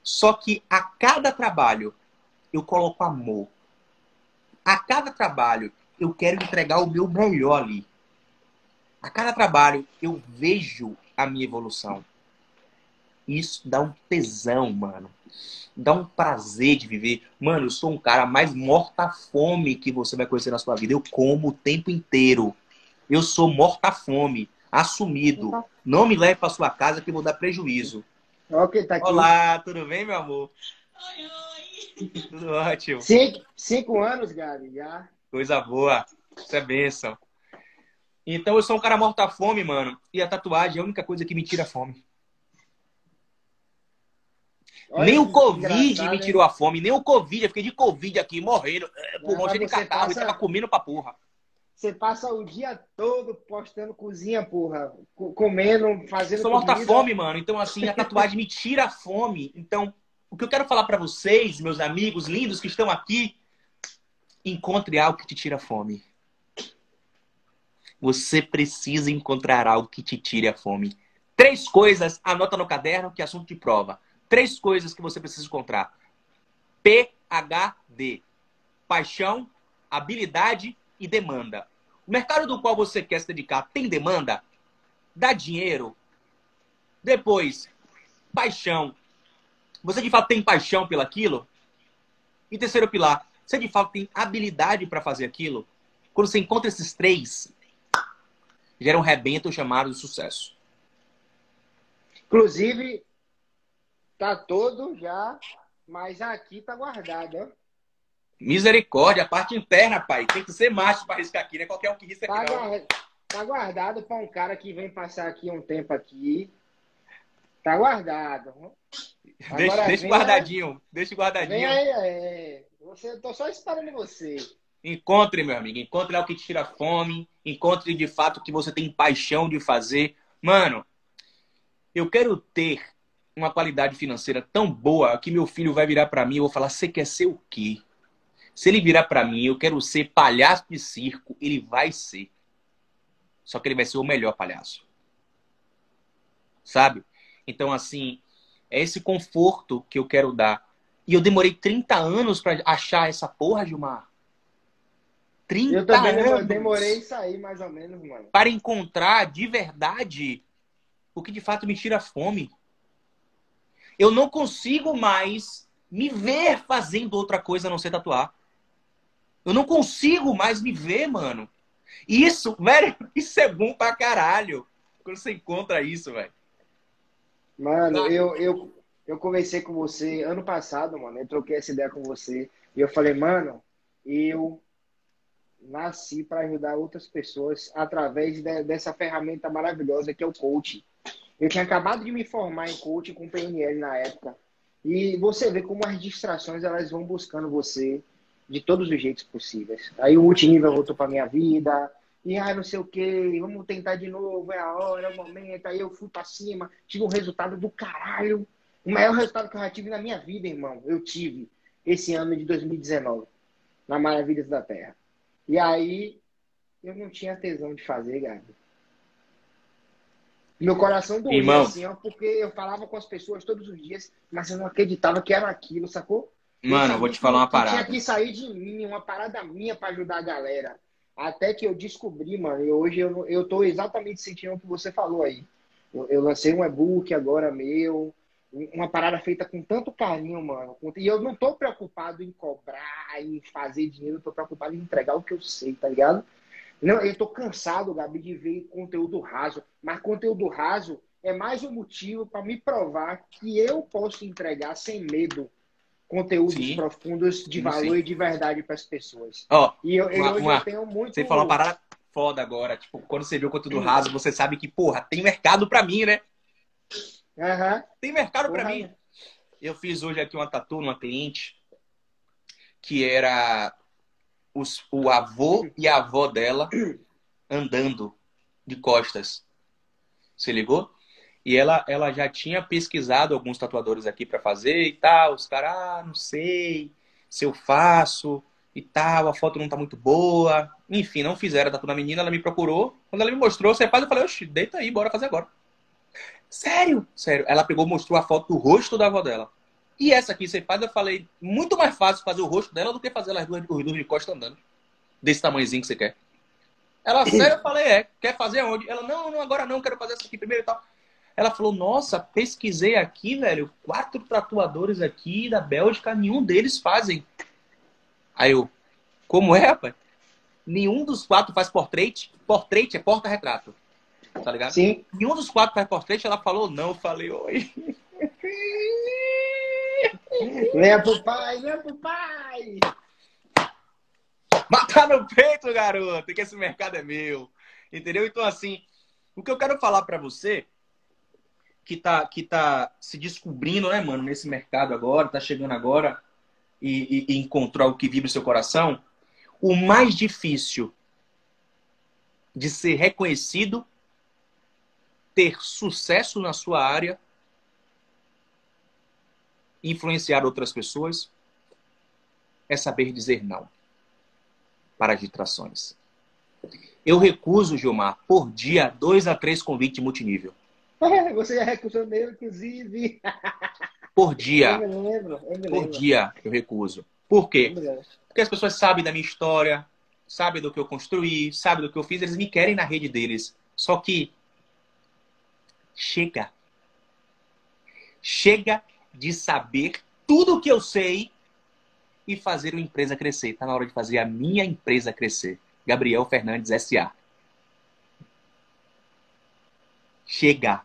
Só que a cada trabalho eu coloco amor. A cada trabalho eu quero entregar o meu melhor ali. A cada trabalho eu vejo a minha evolução. Isso dá um tesão, mano dá um prazer de viver. Mano, eu sou um cara mais morta-fome que você vai conhecer na sua vida. Eu como o tempo inteiro. Eu sou morta-fome, assumido. Não me leve para sua casa que eu vou dar prejuízo. Okay, tá Olá, tudo bem, meu amor? Oi, oi. Tudo ótimo. Cinco, cinco anos, Gabi, já. Coisa boa. Isso é bênção. Então eu sou um cara morta-fome, mano. E a tatuagem é a única coisa que me tira fome. Olha nem o Covid me tirou a fome, nem o Covid. Eu fiquei de Covid aqui, morrendo, é, pulmão cheio de catarro passa... e tava comendo pra porra. Você passa o dia todo postando cozinha, porra. Comendo, fazendo. Sou morta fome, mano. Então, assim, a tatuagem me tira a fome. Então, o que eu quero falar para vocês, meus amigos lindos que estão aqui, encontre algo que te tira a fome. Você precisa encontrar algo que te tire a fome. Três coisas, anota no caderno que é assunto de prova. Três coisas que você precisa encontrar. PHD. Paixão, habilidade e demanda. O mercado do qual você quer se dedicar tem demanda? Dá dinheiro? Depois, paixão. Você de fato tem paixão pelaquilo? E terceiro pilar, você de fato tem habilidade para fazer aquilo? Quando você encontra esses três, gera um rebento chamado de sucesso. Inclusive, tá todo já, mas aqui tá guardado, ó. Misericórdia, a parte interna, pai. Tem que ser macho para riscar aqui, né? Qualquer um que risca tá aqui, não. Tá guardado para um cara que vem passar aqui um tempo aqui. Tá guardado. deixa, deixa guardadinho. Deixa guardadinho. Vem aí, é. Você, tô só esperando você. Encontre, meu amigo. Encontre algo que te tira fome. Encontre de fato o que você tem paixão de fazer. Mano, eu quero ter uma qualidade financeira tão boa que meu filho vai virar para mim e eu vou falar: você quer ser o quê? Se ele virar para mim, eu quero ser palhaço de circo, ele vai ser. Só que ele vai ser o melhor palhaço. Sabe? Então, assim, é esse conforto que eu quero dar. E eu demorei 30 anos para achar essa porra, Gilmar. 30 eu também anos. demorei isso aí, mais ou menos, mano. Para encontrar de verdade o que de fato me tira fome. Eu não consigo mais me ver fazendo outra coisa a não ser tatuar. Eu não consigo mais me ver, mano. Isso, velho, isso é bom pra caralho. Quando você encontra isso, velho. Mano, eu, eu, eu conversei com você ano passado, mano. Eu troquei essa ideia com você. E eu falei, mano, eu nasci para ajudar outras pessoas através de, dessa ferramenta maravilhosa que é o coaching. Eu tinha acabado de me formar em coaching com PNL na época. E você vê como as distrações elas vão buscando você de todos os jeitos possíveis. Aí o multinível voltou para minha vida, e ah, não sei o que, vamos tentar de novo, é a hora, é o momento. Aí eu fui para cima, tive um resultado do caralho. O maior resultado que eu já tive na minha vida, irmão, eu tive esse ano de 2019, na Maravilhas da Terra. E aí eu não tinha tesão de fazer, Gabi. Meu coração doía assim, ó, porque eu falava com as pessoas todos os dias, mas eu não acreditava que era aquilo, sacou? Mano, eu vou te falar uma parada. Tinha que sair de mim, uma parada minha para ajudar a galera. Até que eu descobri, mano, e hoje eu, eu tô exatamente sentindo o que você falou aí. Eu, eu lancei um e-book agora meu, uma parada feita com tanto carinho, mano. E eu não tô preocupado em cobrar, em fazer dinheiro, eu tô preocupado em entregar o que eu sei, tá ligado? Não, eu tô cansado, Gabi, de ver conteúdo raso. Mas conteúdo raso é mais um motivo para me provar que eu posso entregar sem medo conteúdos sim. profundos de sim, valor sim. e de verdade para as pessoas. Ó, oh, e eu, uma, hoje uma, eu tenho muito. Você falou uma parada foda agora. Tipo, quando você vê o conteúdo raso, você sabe que, porra, tem mercado para mim, né? Uhum. Tem mercado para mim. Eu fiz hoje aqui uma tatu numa cliente que era os, o avô e a avó dela andando de costas. Você ligou? E ela, ela já tinha pesquisado alguns tatuadores aqui para fazer e tal. Os caras, ah, não sei se eu faço e tal, a foto não tá muito boa. Enfim, não fizeram a tatu na menina, ela me procurou. Quando ela me mostrou, você faz, eu falei, oxi, deita aí, bora fazer agora. Sério? Sério. Ela pegou mostrou a foto do rosto da avó dela. E essa aqui, você faz, eu falei, muito mais fácil fazer o rosto dela do que fazer as duas, os de costa andando. Desse tamanhozinho que você quer. Ela, sério, eu falei, é, quer fazer onde? Ela, não, não, agora não, quero fazer essa aqui primeiro e tal. Ela falou: Nossa, pesquisei aqui, velho, quatro tatuadores aqui da Bélgica, nenhum deles fazem. Aí eu, como é, rapaz? Nenhum dos quatro faz portrait. Portrait é porta-retrato. Tá ligado? Sim. Nenhum dos quatro faz portrait. Ela falou: Não. Eu falei: Oi. Venha pro pai, venha pro pai. Matar no peito, garoto, que esse mercado é meu. Entendeu? Então, assim, o que eu quero falar para você que tá, que tá se descobrindo, né, mano, nesse mercado agora, tá chegando agora e, e, e encontrou o que vibra o seu coração, o mais difícil de ser reconhecido, ter sucesso na sua área, influenciar outras pessoas, é saber dizer não para as distrações. Eu recuso, Gilmar, por dia, dois a três convites multinível. Você já recusou mesmo, inclusive. Por dia. Eu me lembro, eu me Por lembro. dia eu recuso. Por quê? Porque as pessoas sabem da minha história, sabem do que eu construí, sabem do que eu fiz, eles me querem na rede deles. Só que chega. Chega de saber tudo o que eu sei e fazer uma empresa crescer. Está na hora de fazer a minha empresa crescer. Gabriel Fernandes SA. Chega.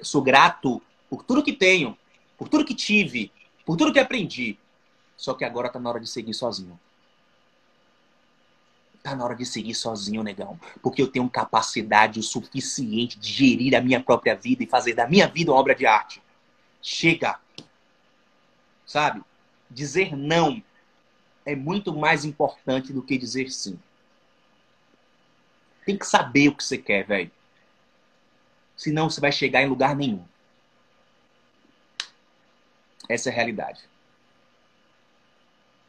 Sou grato por tudo que tenho, por tudo que tive, por tudo que aprendi. Só que agora tá na hora de seguir sozinho. Tá na hora de seguir sozinho, negão. Porque eu tenho capacidade o suficiente de gerir a minha própria vida e fazer da minha vida uma obra de arte. Chega. Sabe? Dizer não é muito mais importante do que dizer sim. Tem que saber o que você quer, velho. Senão você vai chegar em lugar nenhum. Essa é a realidade.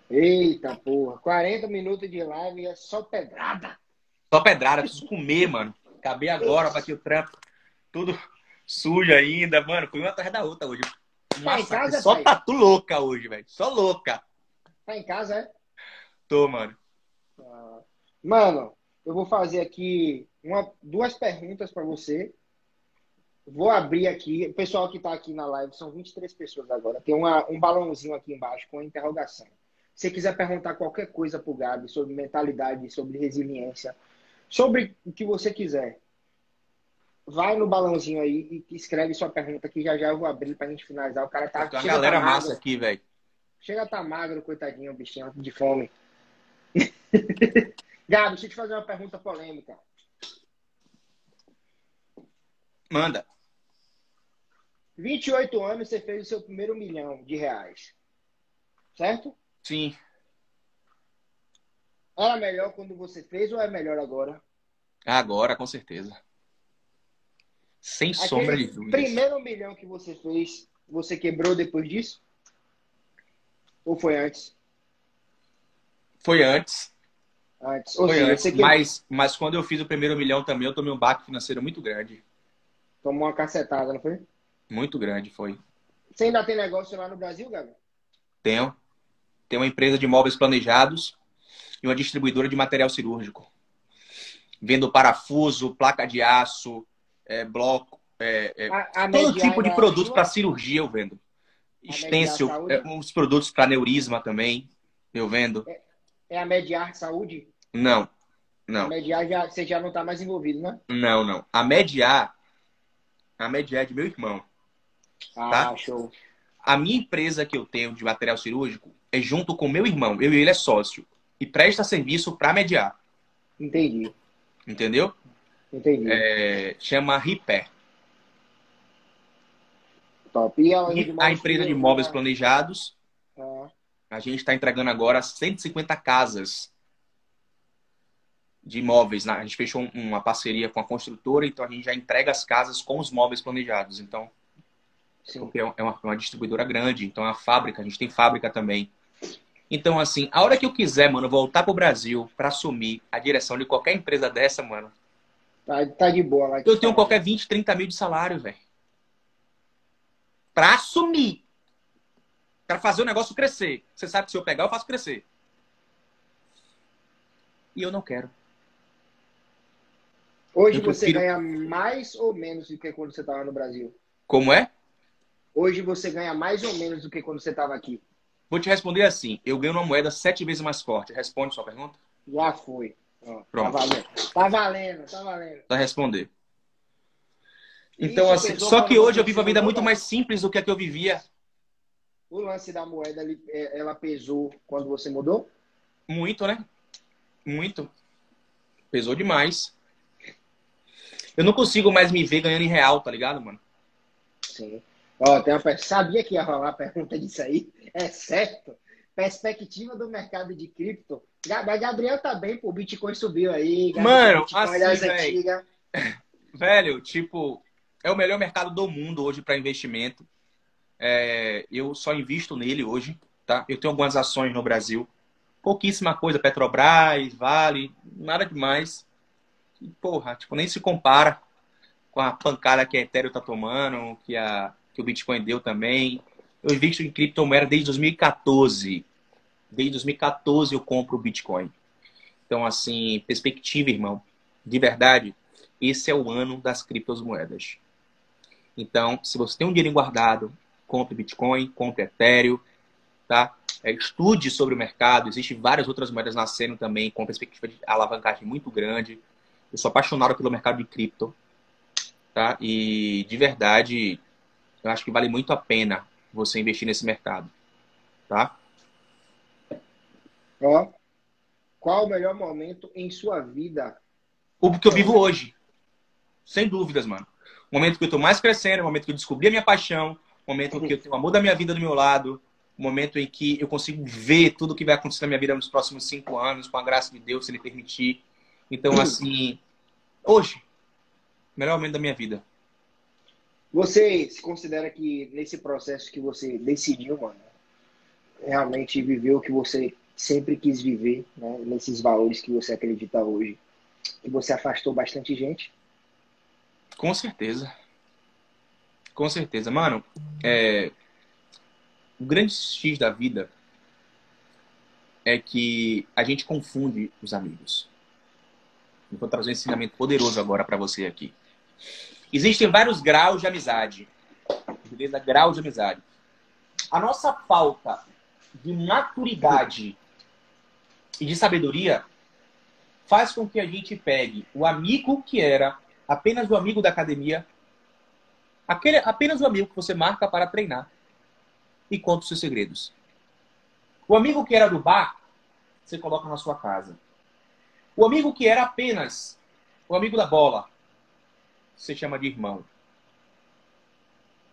Eita porra, 40 minutos de live é só pedrada. Só pedrada, preciso comer, mano. Acabei agora, bati o trampo. Tudo sujo ainda, mano. Fui uma atrás da outra hoje. Tá em Massacre. casa, Só pai? tatu louca hoje, velho. Só louca. Tá em casa, é? Tô, mano. Ah, Mano, eu vou fazer aqui uma, duas perguntas para você. Vou abrir aqui. O pessoal que está aqui na live são 23 pessoas agora. Tem uma, um balãozinho aqui embaixo com a interrogação. Se você quiser perguntar qualquer coisa pro Gabi sobre mentalidade, sobre resiliência, sobre o que você quiser, vai no balãozinho aí e escreve sua pergunta que já já eu vou abrir pra gente finalizar. O cara tá. Tem uma chega galera tá massa magro, aqui, velho. Chega a tá magro, coitadinho, bichinho de fome. Gabi, deixa eu te fazer uma pergunta polêmica. Manda. 28 anos você fez o seu primeiro milhão de reais. Certo? Sim. Era melhor quando você fez ou é melhor agora? Agora, com certeza. Sem sombra de Aquele dúvidas. primeiro milhão que você fez, você quebrou depois disso? Ou foi antes? Foi antes. Antes. Ou Foi seja, antes. quebrou, Mas, mas quando eu fiz o primeiro milhão também, eu tomei um baque financeiro muito grande. tomou uma cacetada, não foi? Muito grande, foi. Você ainda tem negócio lá no Brasil, Gabi? Tenho. Tenho uma empresa de móveis planejados e uma distribuidora de material cirúrgico. Vendo parafuso, placa de aço, é, bloco, é, é, A, a todo tipo de ainda produto para cirurgia eu vendo. A Stencil, é, uns produtos para neurisma também eu vendo. É a Mediar Saúde? Não, A não, Mediar já, você já não tá mais envolvido, né? não, não. A Mediar, a Mediar é de meu irmão. Ah, Tá. show. A minha empresa que eu tenho de material cirúrgico é junto com meu irmão. Eu e ele é sócio. E presta serviço para mediar. Entendi. Entendeu? Entendi. É, chama Repair. Top. E ela E a empresa de móveis planejados, Ah, a gente está entregando agora 150 casas de imóveis. né? A gente fechou um- uma parceria com a construtora, então a gente já entrega as casas com os móveis planejados. Então, sim. porque é uma, uma distribuidora grande, então é uma fábrica, a gente tem fábrica também. Então, assim, a hora que eu quiser, mano, voltar pro Brasil para assumir a direção de qualquer empresa dessa, mano, Tá, tá de boa lá. eu tenho qualquer 20, 30 mil de salário, velho. Pra assumir. Pra fazer o negócio crescer. Você sabe que se eu pegar, eu faço crescer. E eu não quero. Hoje Eu você prefiro- ganha mais ou menos do que quando você estava no Brasil? Como é? Hoje você ganha mais ou menos do que quando você estava aqui? Vou te responder assim. Eu ganho uma moeda sete vezes mais forte. Responde sua pergunta? Já foi. Ó, tá Pronto. valendo. Tá valendo, tá valendo. Responder. Então, Isso assim, só que hoje eu vivo a vida muito não? mais simples do que a que eu vivia. O lance da moeda, é- ela pesou quando você mudou? Muito, né? Muito. Pesou demais. Eu não consigo mais me ver ganhando em real, tá ligado, mano? Sim. Ó, tem uma, sabia que ia rolar a pergunta disso aí? É certo. Perspectiva do mercado de cripto Mas Gabriel tá bem, pô. O Bitcoin subiu aí. Mano, Bitcoin assim, velho. velho, tipo, é o melhor mercado do mundo hoje para investimento. É, eu só invisto nele hoje, tá? Eu tenho algumas ações no Brasil. Pouquíssima coisa, Petrobras, Vale, nada demais. E, porra, tipo, nem se compara com a pancada que a Ethereum tá tomando, que, a, que o Bitcoin deu também. Eu invisto em criptomoeda desde 2014. Desde 2014 eu compro o Bitcoin. Então, assim, perspectiva, irmão, de verdade, esse é o ano das criptomoedas. Então, se você tem um dinheiro guardado, compre Bitcoin, compre Ethereum, tá? É, estude sobre o mercado. Existem várias outras moedas nascendo também com perspectiva de alavancagem muito grande. Eu sou apaixonado pelo mercado de cripto, tá? E de verdade, eu acho que vale muito a pena você investir nesse mercado, tá? Ó, qual o melhor momento em sua vida? O que eu vivo hoje. Sem dúvidas, mano. O momento que eu estou mais crescendo, o momento que eu descobri a minha paixão, o momento em que eu tenho o amor da minha vida do meu lado, o momento em que eu consigo ver tudo o que vai acontecer na minha vida nos próximos cinco anos, com a graça de Deus, se Ele permitir. Então, assim, hoje, melhor momento da minha vida. Você se considera que nesse processo que você decidiu, mano, realmente viveu o que você sempre quis viver, né? nesses valores que você acredita hoje, que você afastou bastante gente? Com certeza. Com certeza. Mano, é... o grande X da vida é que a gente confunde os amigos. vou trazer um ensinamento poderoso agora para você aqui. Existem vários graus de amizade. Beleza? Graus de amizade. A nossa falta de maturidade e de sabedoria faz com que a gente pegue o amigo que era apenas o amigo da academia, aquele, apenas o amigo que você marca para treinar e conta os seus segredos. O amigo que era do bar, você coloca na sua casa. O amigo que era apenas o amigo da bola, você chama de irmão.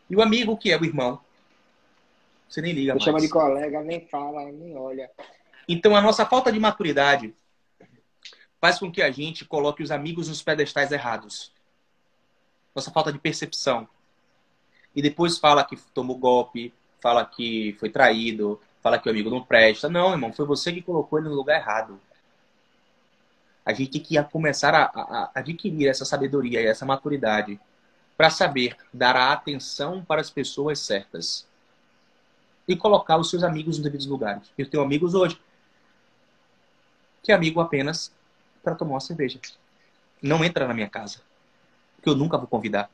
E o amigo que é o irmão, você nem liga você mais. chama de colega, nem fala, nem olha. Então, a nossa falta de maturidade faz com que a gente coloque os amigos nos pedestais errados. Nossa falta de percepção. E depois fala que tomou golpe, fala que foi traído, fala que o amigo não presta. Não, irmão, foi você que colocou ele no lugar errado. A gente tem que começar a, a, a adquirir essa sabedoria e essa maturidade para saber dar a atenção para as pessoas certas e colocar os seus amigos nos devidos lugares. Eu tenho amigos hoje que amigo apenas para tomar uma cerveja. Não entra na minha casa. Que eu nunca vou convidar.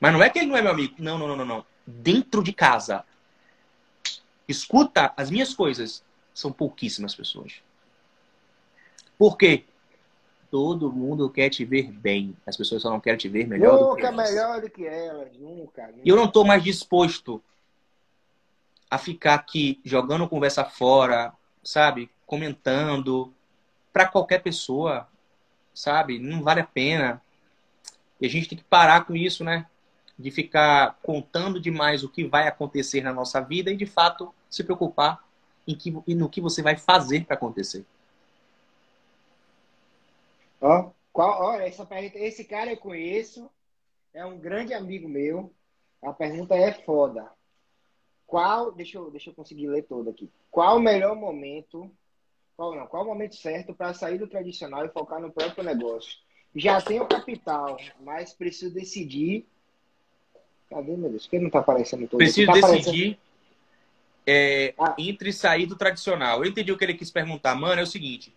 Mas não é que ele não é meu amigo. Não, não, não, não, não. Dentro de casa. Escuta as minhas coisas. São pouquíssimas pessoas. Por quê? Todo mundo quer te ver bem. As pessoas só não querem te ver melhor nunca do que elas. melhor do que elas. Nunca. E eu não estou mais disposto a ficar aqui jogando conversa fora, sabe? Comentando, para qualquer pessoa, sabe? Não vale a pena. E a gente tem que parar com isso, né? De ficar contando demais o que vai acontecer na nossa vida e, de fato, se preocupar em que, no que você vai fazer para acontecer. Ó, qual, ó, essa pergunta, esse cara eu conheço, é um grande amigo meu. A pergunta é foda. Qual, deixa eu, deixa eu conseguir ler todo aqui. Qual o melhor momento qual, não, qual o momento certo para sair do tradicional e focar no próprio negócio? Já tenho capital, mas preciso decidir. Cadê, meu Deus? Por que não está aparecendo todo? Preciso tá decidir é, ah. entre sair do tradicional. Eu entendi o que ele quis perguntar. Mano, é o seguinte.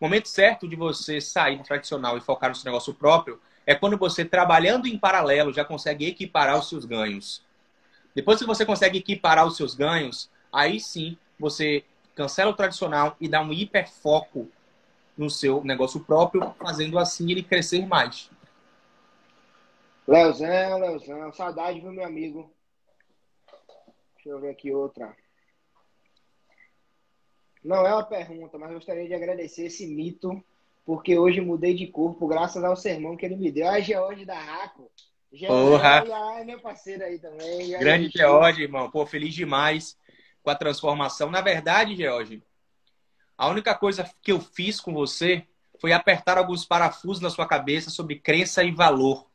O momento certo de você sair do tradicional e focar no seu negócio próprio é quando você, trabalhando em paralelo, já consegue equiparar os seus ganhos. Depois que você consegue equiparar os seus ganhos, aí sim você cancela o tradicional e dá um hiperfoco no seu negócio próprio, fazendo assim ele crescer mais. Leozão, Leozão, saudade, meu amigo? Deixa eu ver aqui outra. Não é uma pergunta, mas gostaria de agradecer esse mito, porque hoje mudei de corpo graças ao sermão que ele me deu. A George da Raco. Porra! É meu parceiro aí também. Grande George, irmão. Pô, feliz demais com a transformação. Na verdade, George, A única coisa que eu fiz com você foi apertar alguns parafusos na sua cabeça sobre crença e valor,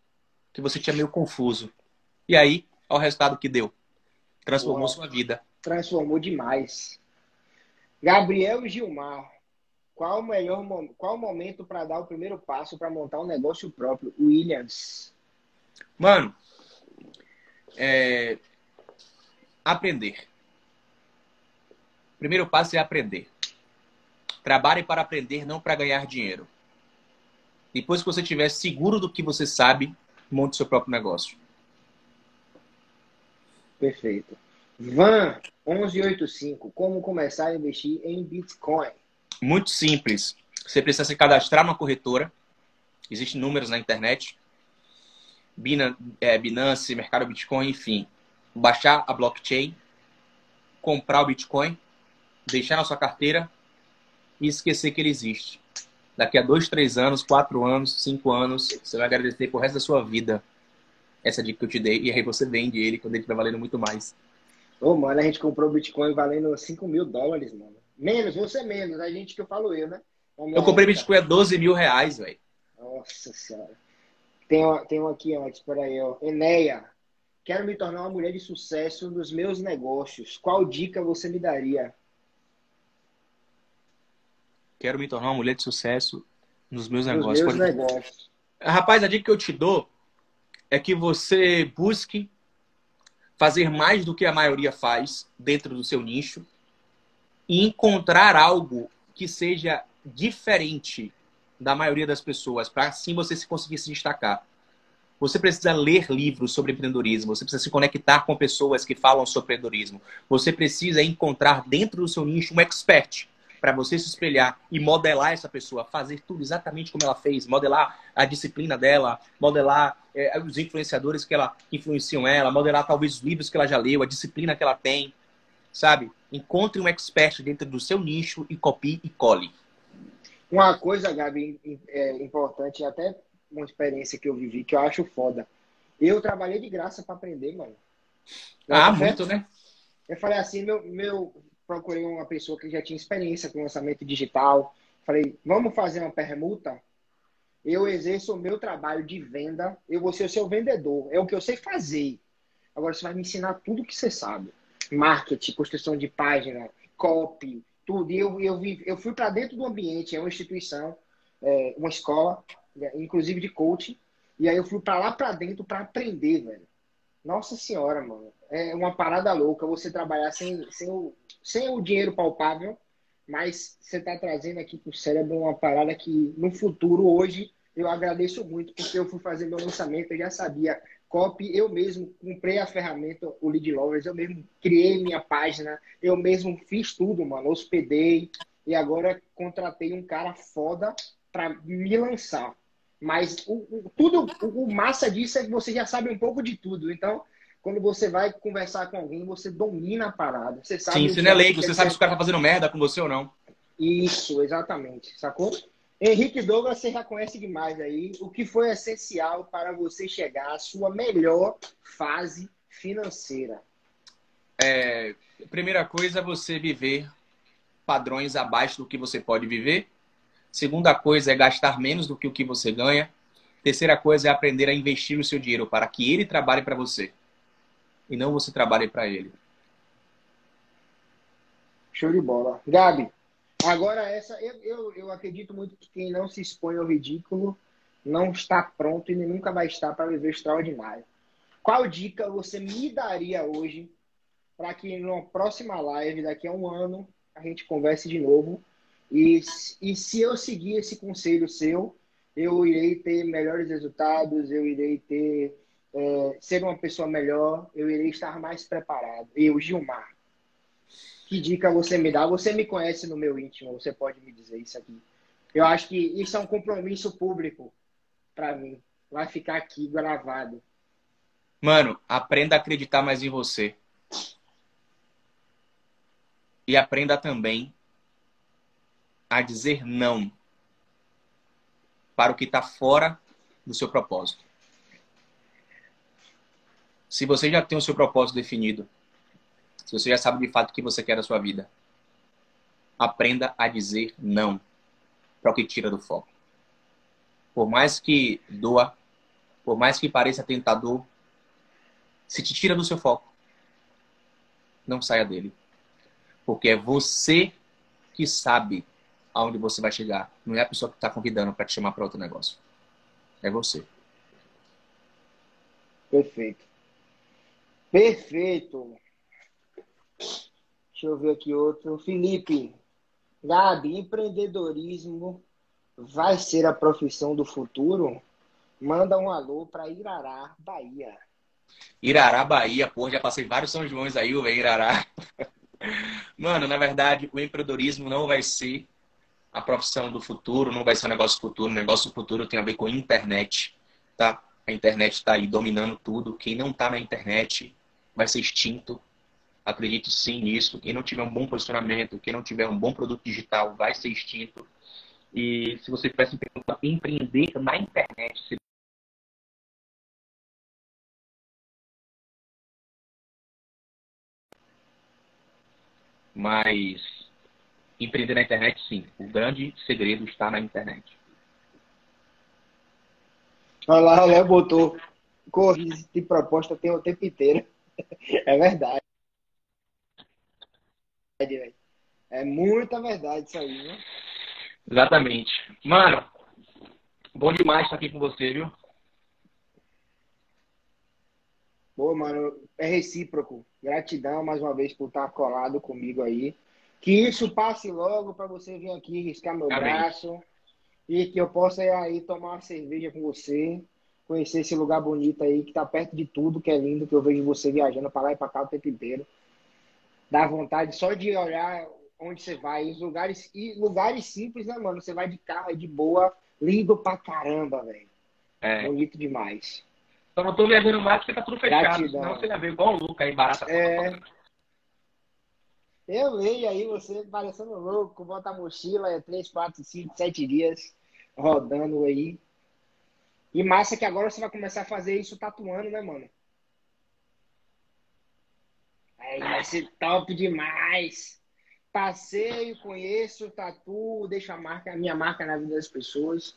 que você tinha meio confuso. E aí, olha o resultado que deu. Transformou sua vida. Transformou demais. Gabriel Gilmar, qual o melhor qual o momento para dar o primeiro passo para montar um negócio próprio? Williams. Mano, é... aprender. O primeiro passo é aprender. Trabalhe para aprender, não para ganhar dinheiro. Depois que você estiver seguro do que você sabe, monte seu próprio negócio. Perfeito. Van 1185, como começar a investir em Bitcoin? Muito simples. Você precisa se cadastrar numa corretora. Existem números na internet. É, Binance, Mercado Bitcoin, enfim. Baixar a blockchain, comprar o Bitcoin, deixar na sua carteira e esquecer que ele existe. Daqui a dois, três anos, quatro anos, cinco anos, você vai agradecer pro resto da sua vida essa dica que eu te dei. E aí você vende ele quando ele estiver valendo muito mais. Ô, mano, a gente comprou o Bitcoin valendo 5 mil dólares, mano. Menos, você menos. A gente que eu falo eu, né? Eu comprei Bitcoin a 12 mil reais, velho. Nossa senhora. Tem, tem um aqui antes, peraí, ó. Enéia. Quero me tornar uma mulher de sucesso nos meus negócios. Qual dica você me daria? Quero me tornar uma mulher de sucesso nos meus nos negócios. Meus Pode... negócios. Rapaz, a dica que eu te dou é que você busque fazer mais do que a maioria faz dentro do seu nicho e encontrar algo que seja diferente da maioria das pessoas, para assim você se conseguir se destacar. Você precisa ler livros sobre empreendedorismo, você precisa se conectar com pessoas que falam sobre empreendedorismo. Você precisa encontrar dentro do seu nicho um expert para você se espelhar e modelar essa pessoa, fazer tudo exatamente como ela fez, modelar a disciplina dela, modelar é, os influenciadores que ela que influenciam ela, modelar talvez os livros que ela já leu, a disciplina que ela tem, sabe? Encontre um expert dentro do seu nicho e copie e cole. Uma coisa, Gabi, é importante, até uma experiência que eu vivi que eu acho foda. Eu trabalhei de graça para aprender, mano. ah, muito, né? Eu falei assim, meu, meu procurei uma pessoa que já tinha experiência com lançamento digital. Falei, vamos fazer uma permuta? Eu exerço o meu trabalho de venda, eu vou ser o seu vendedor. É o que eu sei fazer. Agora você vai me ensinar tudo que você sabe. Marketing, construção de página, copy, tudo. E eu, eu, eu fui para dentro do ambiente, é uma instituição, é, uma escola, inclusive de coaching. E aí eu fui para lá para dentro para aprender, velho. Nossa senhora, mano. É uma parada louca você trabalhar sem, sem, o, sem o dinheiro palpável, mas você está trazendo aqui para o cérebro uma parada que no futuro, hoje, eu agradeço muito, porque eu fui fazer meu lançamento, eu já sabia copy, eu mesmo comprei a ferramenta, o Lead Lovers, eu mesmo criei minha página, eu mesmo fiz tudo, mano, hospedei, e agora contratei um cara foda para me lançar. Mas o, o tudo, o, o, massa disso é que você já sabe um pouco de tudo. Então, quando você vai conversar com alguém, você domina a parada. Você sabe Sim, você não é leigo, você sabe se o cara tá fazendo merda com você ou não. Isso, exatamente. Sacou? Henrique Douglas, você já conhece demais aí. O que foi essencial para você chegar à sua melhor fase financeira? É, primeira coisa é você viver padrões abaixo do que você pode viver Segunda coisa é gastar menos do que o que você ganha. Terceira coisa é aprender a investir o seu dinheiro para que ele trabalhe para você e não você trabalhe para ele. Show de bola. Gabi, agora essa, eu, eu, eu acredito muito que quem não se expõe ao ridículo não está pronto e nunca vai estar para viver extraordinário. Qual dica você me daria hoje para que numa próxima live, daqui a um ano, a gente converse de novo e, e se eu seguir esse conselho seu, eu irei ter melhores resultados, eu irei ter é, ser uma pessoa melhor, eu irei estar mais preparado. Eu, Gilmar, que dica você me dá? Você me conhece no meu íntimo, você pode me dizer isso aqui. Eu acho que isso é um compromisso público para mim. Vai ficar aqui gravado. Mano, aprenda a acreditar mais em você. E aprenda também a dizer não para o que está fora do seu propósito. Se você já tem o seu propósito definido, se você já sabe de fato o que você quer da sua vida, aprenda a dizer não para o que tira do foco. Por mais que doa, por mais que pareça tentador, se te tira do seu foco, não saia dele. Porque é você que sabe aonde você vai chegar. Não é a pessoa que está convidando para te chamar para outro negócio. É você. Perfeito. Perfeito. Deixa eu ver aqui outro. Felipe, Gabi, empreendedorismo vai ser a profissão do futuro? Manda um alô para Irará, Bahia. Irará, Bahia, pô, já passei vários São Joões aí, o Irará. Mano, na verdade, o empreendedorismo não vai ser a profissão do futuro, não vai ser um negócio futuro. O negócio futuro tem a ver com internet, tá? A internet está aí dominando tudo. Quem não está na internet vai ser extinto. Acredito sim nisso. Quem não tiver um bom posicionamento, quem não tiver um bom produto digital, vai ser extinto. E se você tivesse empreender na internet, Mas empreender na internet, sim. O grande segredo está na internet. Olha lá, Léo botou corrida de proposta tem o tempo inteiro. É verdade. É muita verdade isso aí, né? Exatamente. Mano, bom demais estar aqui com você, viu? Pô, mano, é recíproco. Gratidão mais uma vez por estar colado comigo aí. Que isso passe logo para você vir aqui riscar meu Amém. braço e que eu possa ir aí tomar uma cerveja com você, conhecer esse lugar bonito aí que tá perto de tudo, que é lindo, que eu vejo você viajando para lá e para cá o tempo inteiro. Dá vontade só de olhar onde você vai, os lugares e lugares simples, né, mano? Você vai de carro aí de boa, lindo pra caramba, velho. É. Bonito demais. Só não tô viajando mais porque tá tudo fechado. Gratidão. Senão você ia ver igual o Luca aí, barata. É. Eu leio aí você parecendo louco, bota a mochila, é 3, 4, 5, 7 dias rodando aí. E massa que agora você vai começar a fazer isso tatuando, né, mano? Aí vai ser top demais. Passeio, conheço, tatu, deixo a marca, a minha marca na vida das pessoas.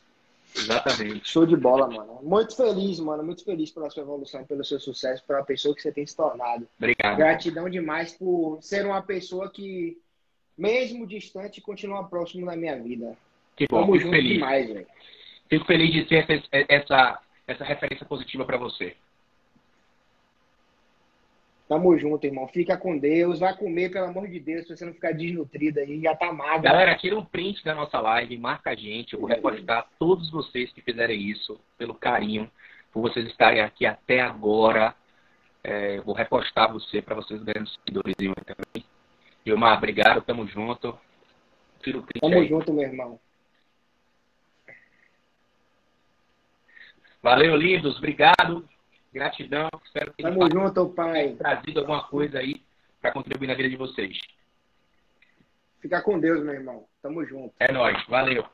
Exatamente. Show de bola, mano. Muito feliz, mano. Muito feliz pela sua evolução, pelo seu sucesso, pela pessoa que você tem se tornado. Obrigado. Gratidão demais por ser uma pessoa que, mesmo distante, continua próximo na minha vida. Que bom, Tamo fico feliz. demais, velho. Fico feliz de ter essa, essa, essa referência positiva para você. Tamo junto, irmão. Fica com Deus. Vai comer, pelo amor de Deus, pra você não ficar desnutrido aí. Já tá magro. Galera, tira um print da nossa live, marca a gente. Eu vou repostar todos vocês que fizerem isso, pelo carinho, por vocês estarem aqui até agora. É, vou repostar você para vocês ganharem seguidores também. Gilmar, obrigado. Tamo junto. Tira o print Tamo aí. junto, meu irmão. Valeu, lindos. Obrigado. Gratidão. Espero que Tamo junto, pai. trazido alguma coisa aí para contribuir na vida de vocês. Fica com Deus, meu irmão. Tamo junto. É nóis. Valeu.